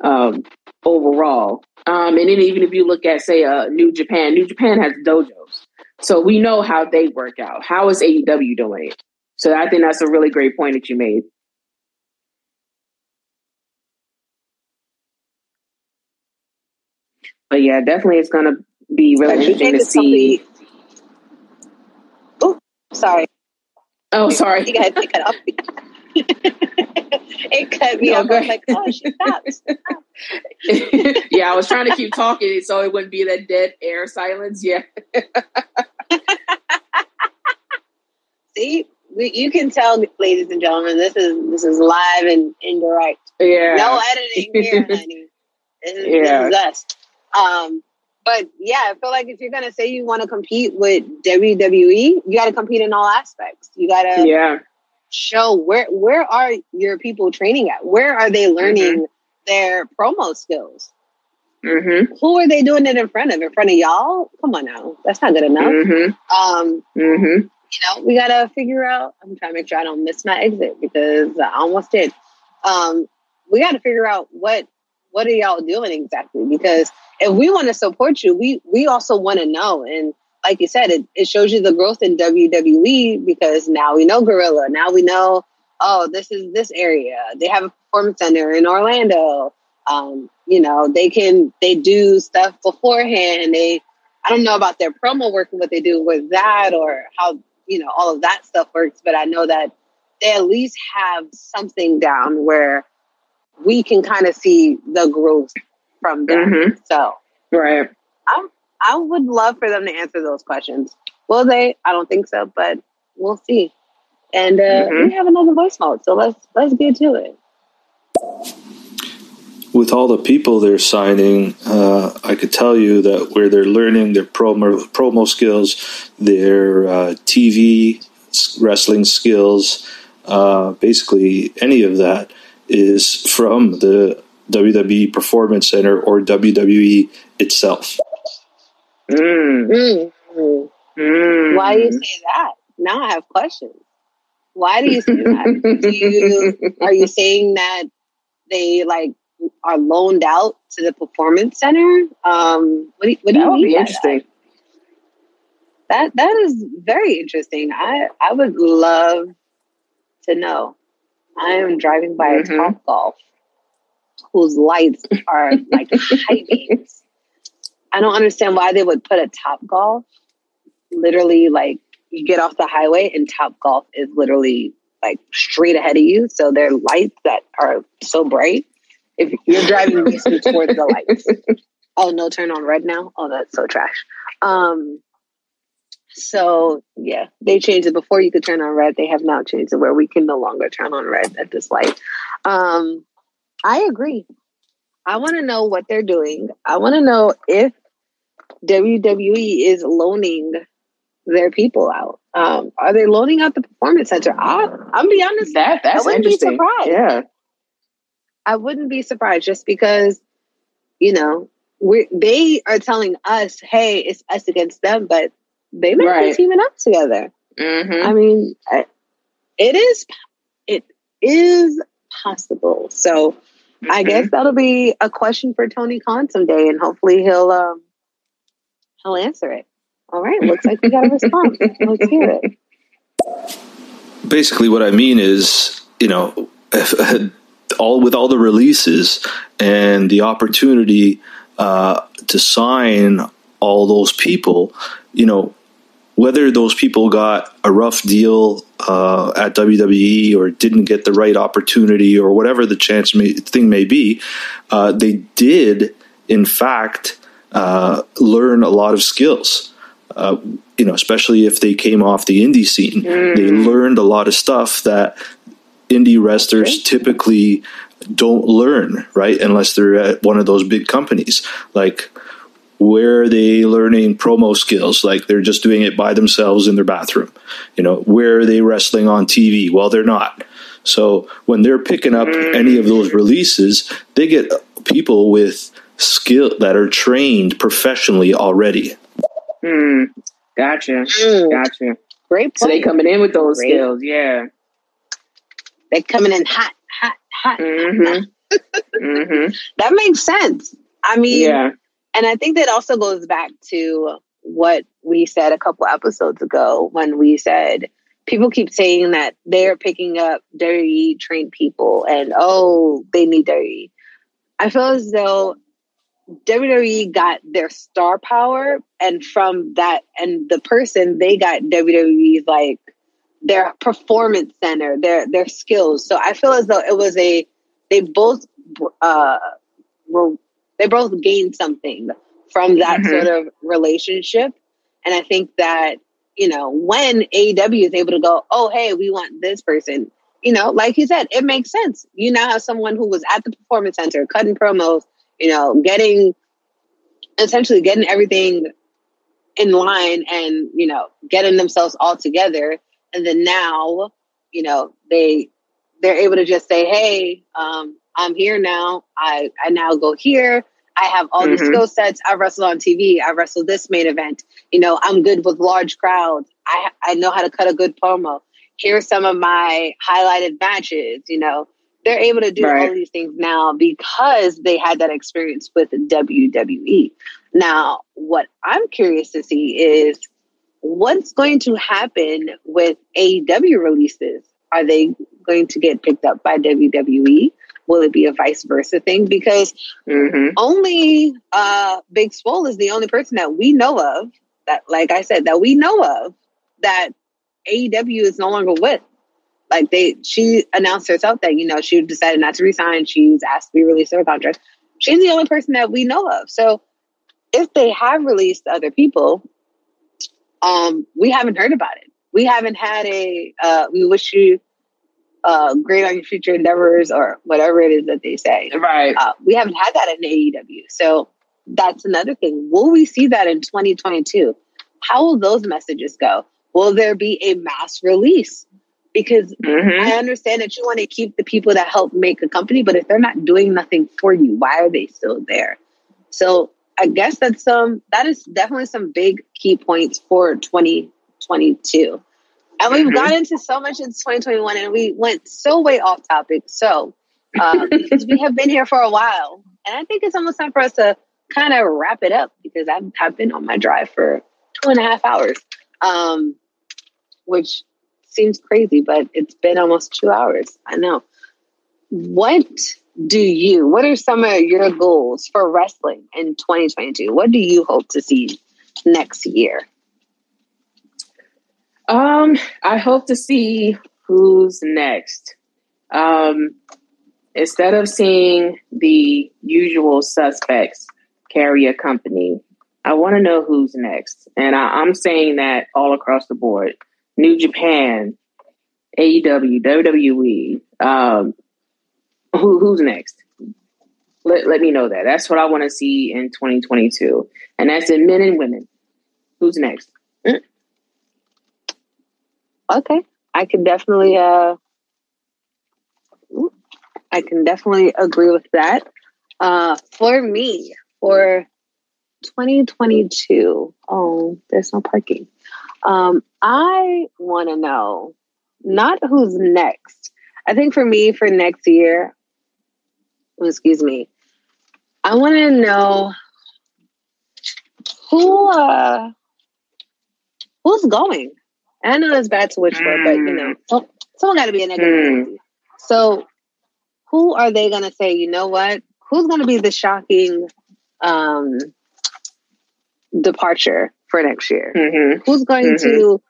um, overall. Um, and then even if you look at say uh, New Japan, New Japan has dojos, so we know how they work out. How is AEW doing it? So I think that's a really great point that you made. But yeah, definitely it's going to be really interesting to see. Oh, sorry. Oh, sorry. You guys cut off. it cut me no, off. I was like, oh, she stopped. yeah, I was trying to keep talking so it wouldn't be that dead air silence. Yeah. See, we, you can tell, ladies and gentlemen, this is this is live and indirect. Yeah. No editing here, honey. This is, yeah. this is us. Um, but yeah, I feel like if you're gonna say you want to compete with WWE, you got to compete in all aspects. You got to yeah show where where are your people training at? Where are they learning mm-hmm. their promo skills? Mm-hmm. Who are they doing it in front of? In front of y'all? Come on now, that's not good enough. Mm-hmm. Um, mm-hmm. you know, we gotta figure out. I'm trying to make sure I don't miss my exit because I almost did. Um, we got to figure out what what are y'all doing exactly because if we want to support you, we we also want to know. And like you said, it, it shows you the growth in WWE because now we know Gorilla. Now we know, oh, this is this area. They have a performance center in Orlando. Um, you know, they can they do stuff beforehand. They I don't know about their promo work and what they do with that or how, you know, all of that stuff works, but I know that they at least have something down where we can kind of see the growth from them. Mm-hmm. So, right. I I would love for them to answer those questions. Will they? I don't think so, but we'll see. And uh, mm-hmm. we have another voice mode, so let's let's get to it. With all the people they're signing, uh, I could tell you that where they're learning their promo promo skills, their uh, TV wrestling skills, uh, basically any of that is from the WWE Performance Center or WWE itself. Mm. Mm. Mm. Why do you say that? Now I have questions. Why do you say that? do you are you saying that they like are loaned out to the performance center? Um, what do you, what do that you mean? interesting. That? that that is very interesting. I I would love to know. I am driving by mm-hmm. a Top Golf whose lights are like high beams. I don't understand why they would put a Top Golf literally like you get off the highway and Top Golf is literally like straight ahead of you. So they're lights that are so bright. If you're driving towards the lights. Oh no, turn on red now. Oh, that's so trash. Um, so yeah, they changed it before you could turn on red. They have now changed it where we can no longer turn on red at this light. Um, I agree. I want to know what they're doing. I want to know if WWE is loaning their people out. Um, are they loaning out the performance center? I, I'm be honest. That that's I wouldn't. Be surprised. Yeah, I wouldn't be surprised just because you know we they are telling us, "Hey, it's us against them," but they might right. be teaming up together. Mm-hmm. I mean, it is it is possible. So mm-hmm. I guess that'll be a question for Tony Khan someday, and hopefully he'll um, he'll answer it. All right, looks like we got a response. Let's hear it. Basically, what I mean is, you know, all with all the releases and the opportunity uh, to sign all those people, you know, whether those people got a rough deal uh, at WWE or didn't get the right opportunity or whatever the chance may, thing may be, uh, they did, in fact, uh, learn a lot of skills. Uh, you know, especially if they came off the indie scene, mm. they learned a lot of stuff that indie wrestlers typically don't learn, right? Unless they're at one of those big companies. Like, where are they learning promo skills? Like they're just doing it by themselves in their bathroom. You know, where are they wrestling on TV? Well, they're not. So when they're picking up any of those releases, they get people with skill that are trained professionally already. Hmm. Gotcha. Mm. Gotcha. Great. So they point. coming in with those Great. skills. Yeah. They're coming in hot, hot, hot. Mm-hmm. mm-hmm. That makes sense. I mean, Yeah. and I think that also goes back to what we said a couple episodes ago when we said people keep saying that they're picking up dirty trained people and oh, they need dirty I feel as though WWE got their star power, and from that, and the person they got WWE's like their performance center, their their skills. So I feel as though it was a they both uh were, they both gained something from that Mhm. sort of relationship, and I think that you know when AEW is able to go, oh hey, we want this person. You know, like you said, it makes sense. You now have someone who was at the performance center cutting promos, you know, getting essentially getting everything in line and you know getting themselves all together. And then now you know they they're able to just say hey um i'm here now. I i now go here. I have all these Mhm. skill sets. I wrestled on tv I wrestled this main event. You know i'm good with large crowds. I i know how to cut a good promo. Here's some of my highlighted matches you know they're able to do all Right. of these things now because they had that experience with WWE. Now, what I'm curious to see is what's going to happen with AEW releases. Are they going to get picked up by WWE? Will it be a vice versa thing? Because Mm-hmm. only uh, Big Swole is the only person that we know of that, like I said, that we know of that AEW is no longer with. Like they, she announced herself that you know she decided not to resign. She's asked to be released of her contract. She's the only person that we know of. So if they have released other people, um, we haven't heard about it. We haven't had a. Uh, we wish you uh, great on your future endeavors or whatever it is that they say. Right. Uh, we haven't had that in AEW. So that's another thing. Will we see that in 2022? How will those messages go? Will there be a mass release? Because Mm-hmm. I understand that you want to keep the people that help make a company, but if they're not doing nothing for you, why are they still there? So I guess that's some that is definitely some big key points for 2022. And we've Mhm. gone into so much in 2021 and we went so way off topic. So uh, because we have been here for a while. And I think it's almost time for us to kind of wrap it up because I've, I've been on my drive for two and a half hours, um, which seems crazy, but it's been almost two hours. I know. What do you, what are some of your goals for wrestling in 2022? What do you hope to see next year? Um, I hope to see who's next. Um, instead of seeing the usual suspects carry a company, I want to know who's next. And I, I'm saying that all across the board. New Japan, AEW, WWE. Um, who, who's next? Let, let me know that. That's what I want to see in 2022. And that's in men and women. Who's next? Okay. I can definitely uh I can definitely agree with that. Uh for me, for 2022, oh, there's no parking. Um I want to know not who's next. I think for me for next year, oh, excuse me. I want to know who uh who's going. And I know that's bad to wish for, but you know, so, someone got to be a negative. Mm. So, who are they going to say? You know what? Who's going to be the shocking um, departure for next year? Mm-hmm. Who's going Mhm. to?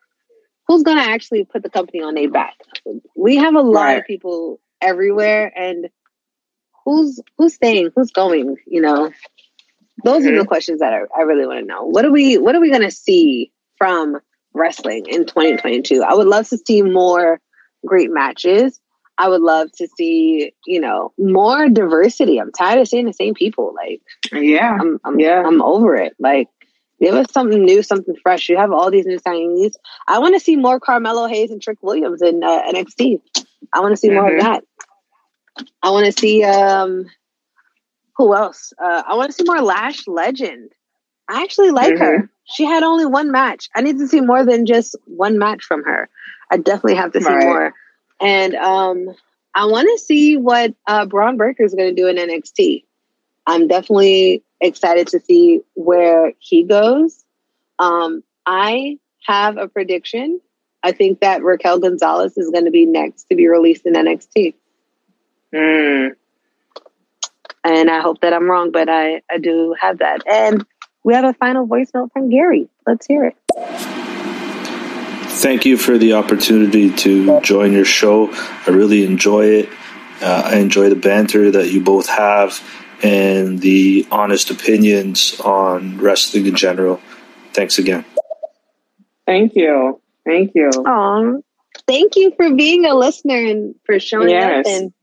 Who's going to actually put the company on their back? We have a lot Right. of people everywhere, and who's who's staying? Who's going? You know, those are Mhm. the questions that I, I really want to know. What are we? What are we going to see from wrestling in 2022? I would love to see more great matches. I would love to see, you know, more diversity. I'm tired of seeing the same people. Like, Yeah. I'm, I'm, Yeah. I'm over it. Like, give us something new, something fresh. You have all these new signings. I want to see more Carmelo Hayes and Trick Williams in uh, NXT. I want to see more of Mhm. that. I want to see um, who else? Uh, I want to see more Lash Legend. I actually like mm-hmm. her. She had only one match. I need to see more than just one match from her. I definitely have to see right. more. And um, I want to see what uh, Bron Breakker is going to do in NXT. I'm definitely excited to see where he goes. Um, I have a prediction. I think that Raquel Gonzalez is going to be next to be released in NXT. Mm. And I hope that I'm wrong, but I, I do have that. And we have a final voice note from Gary. Let's hear it. Thank you for the opportunity to join your show. I really enjoy it. Uh, I enjoy the banter that you both have and the honest opinions on wrestling in general. Thanks again. Thank you. Thank you. Um, thank you for being a listener and for showing yes. up and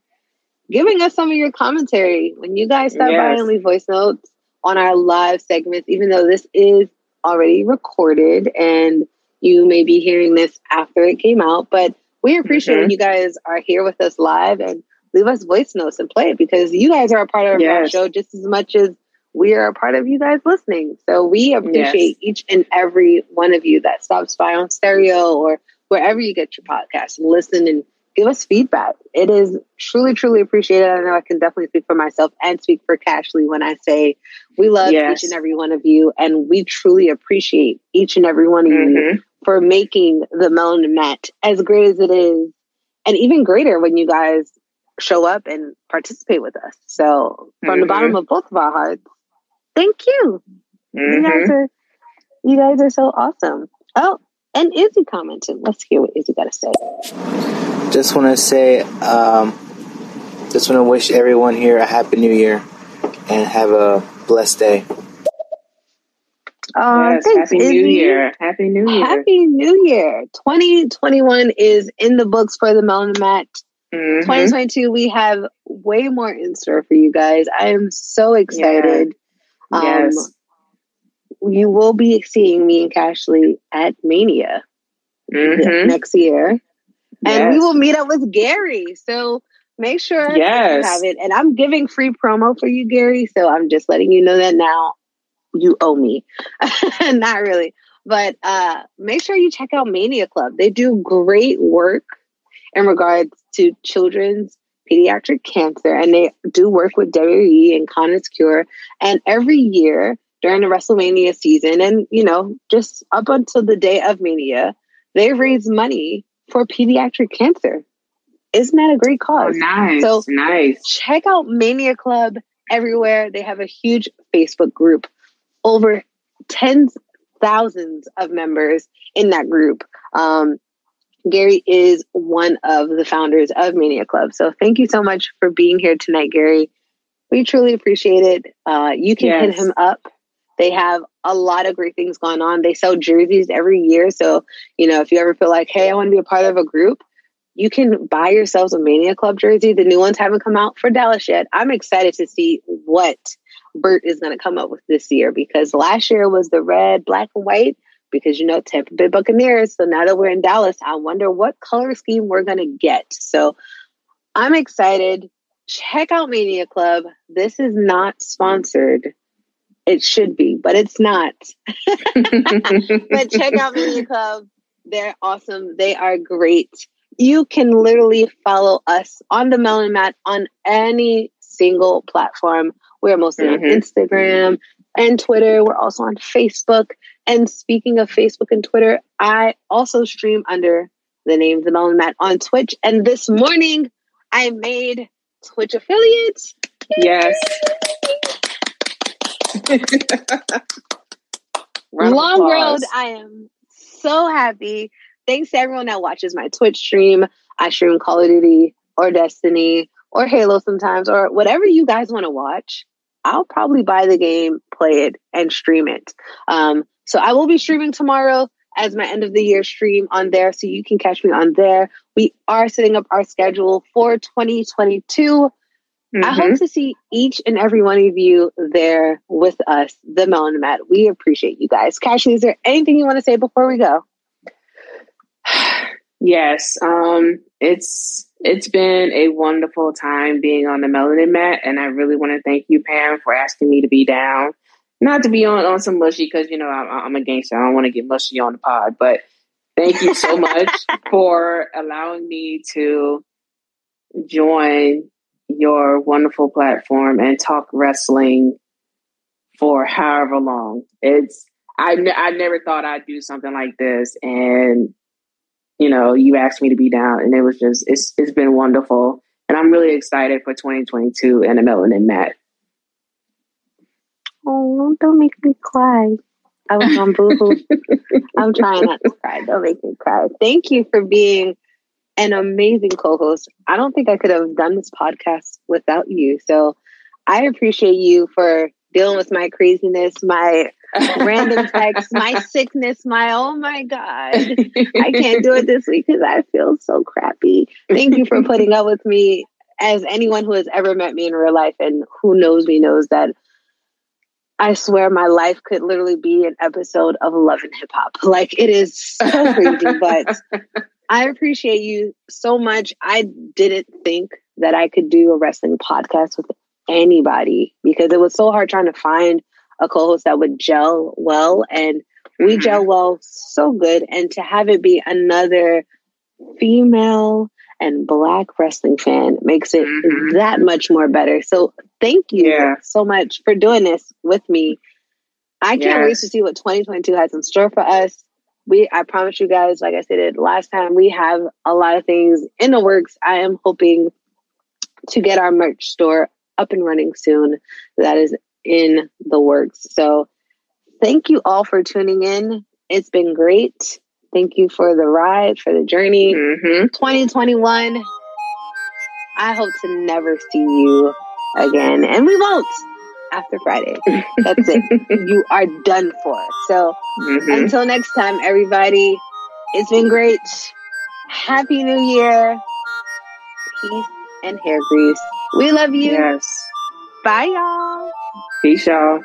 giving us some of your commentary. When you guys stop yes. by and leave voice notes, on our live segments, even though this is already recorded and you may be hearing this after it came out. But we appreciate mm-hmm. you guys are here with us live and leave us voice notes and play it because you guys are a part of yes. our show just as much as we are a part of you guys listening. So we appreciate yes. each and every one of you that stops by on stereo or wherever you get your podcast and listen and give us feedback. It is truly, truly appreciated. I know I can definitely speak for myself and speak for Cashley when I say we love yes. each and every one of you, and we truly appreciate each and every one of mm-hmm. you for making the Melanin Mat as great as it is, and even greater when you guys show up and participate with us. So, from mm-hmm. the bottom of both of our hearts, thank you. Mm-hmm. You guys are, you guys are so awesome. Oh, and Izzy commented. Let's hear what Izzy got to say. Just want to say, um, just want to wish everyone here a happy new year and have a blessed day. Uh, yes, thanks, Happy Izzy. New Year. Happy New Year. Happy New Year. 2021 is in the books for the Melanin Mat. Mm-hmm. 2022, we have way more in store for you guys. I am so excited. Yes. Um, yes you will be seeing me and Cashley at Mania mm-hmm. next year. Yes. And we will meet up with Gary. So make sure yes. you have it. And I'm giving free promo for you, Gary. So I'm just letting you know that now you owe me. Not really. But uh, make sure you check out Mania Club. They do great work in regards to children's pediatric cancer, and they do work with WWE and Connor's Cure. And every year, during the WrestleMania season and, you know, just up until the day of Mania, they raise money for pediatric cancer. Isn't that a great cause? Oh, nice. So nice. Check out Mania Club everywhere. They have a huge Facebook group, over tens thousands of members in that group. Um, Gary is one of the founders of Mania Club. So thank you so much for being here tonight, Gary. We truly appreciate it. Uh, you can yes. hit him up they have a lot of great things going on. They sell jerseys every year. So, you know, if you ever feel like, hey, I want to be a part of a group, you can buy yourselves a Mania Club jersey. The new ones haven't come out for Dallas yet. I'm excited to see what Bert is going to come up with this year because last year was the red, black, and white because, you know, Tampa Bay Buccaneers. So now that we're in Dallas, I wonder what color scheme we're going to get. So I'm excited. Check out Mania Club. This is not sponsored it should be, but it's not. but check out Mania Club. They're awesome. They are great. You can literally follow us on the Melanin Mat on any single platform. We're mostly mm-hmm. on Instagram and Twitter. We're also on Facebook. And speaking of Facebook and Twitter, I also stream under the name The Melanin Mat on Twitch. And this morning, I made Twitch affiliates. Yes. Long road. I am so happy. Thanks to everyone that watches my Twitch stream. I stream Call of Duty or Destiny or Halo sometimes or whatever you guys want to watch. I'll probably buy the game, play it, and stream it. Um, so I will be streaming tomorrow as my end of the year stream on there. So you can catch me on there. We are setting up our schedule for 2022. Mm-hmm. I hope mm-hmm. to see each and every one of you there with us, the Melanin Mat. We appreciate you guys. Cashley, is there anything you want to say before we go? Yes. Um, it's it's been a wonderful time being on the Melanin Mat, and I really want to thank you, Pam, for asking me to be down not to be on, on some mushy because you know I'm, I'm a gangster. I don't want to get mushy on the pod, but thank you so much for allowing me to join your wonderful platform and talk wrestling for however long. It's I I never thought I'd do something like this, and you know, you asked me to be down, and it was just it's it's been wonderful, and I'm really excited for 2022 and the Melanin Mat. Oh, don't make me cry. I was on boohoo. I'm trying not to cry. Don't make me cry. Thank you for being an amazing co-host. I don't think I could have done this podcast without you. So I appreciate you for dealing with my craziness, my random texts, my sickness, my oh my God, I can't do it this week because I feel so crappy. Thank you for putting up with me. As anyone who has ever met me in real life and who knows me knows that I swear my life could literally be an episode of Love and Hip Hop. Like it is so crazy, but I appreciate you so much. I didn't think that I could do a wrestling podcast with anybody because it was so hard trying to find a co-host that would gel well and we mm-hmm. gel well so good and to have it be another female and black wrestling fan makes it mm-hmm. that much more better. So thank you yeah. so much for doing this with me. I can't wait to see what 2022 has in store for us. We, I promise you guys, like I said it last time, we have a lot of things in the works. I am hoping to get our merch store up and running soon. That is in the works. So thank you all for tuning in. It's been great. Thank you for the ride, for the journey. Mm-hmm. 2021. I hope to never see you again. And we won't after Friday. That's it. you are done for. So mm-hmm. until next time, everybody, it's been great. Happy New Year. Peace and hair grease. We love you. Yes. Bye, y'all. Peace, y'all.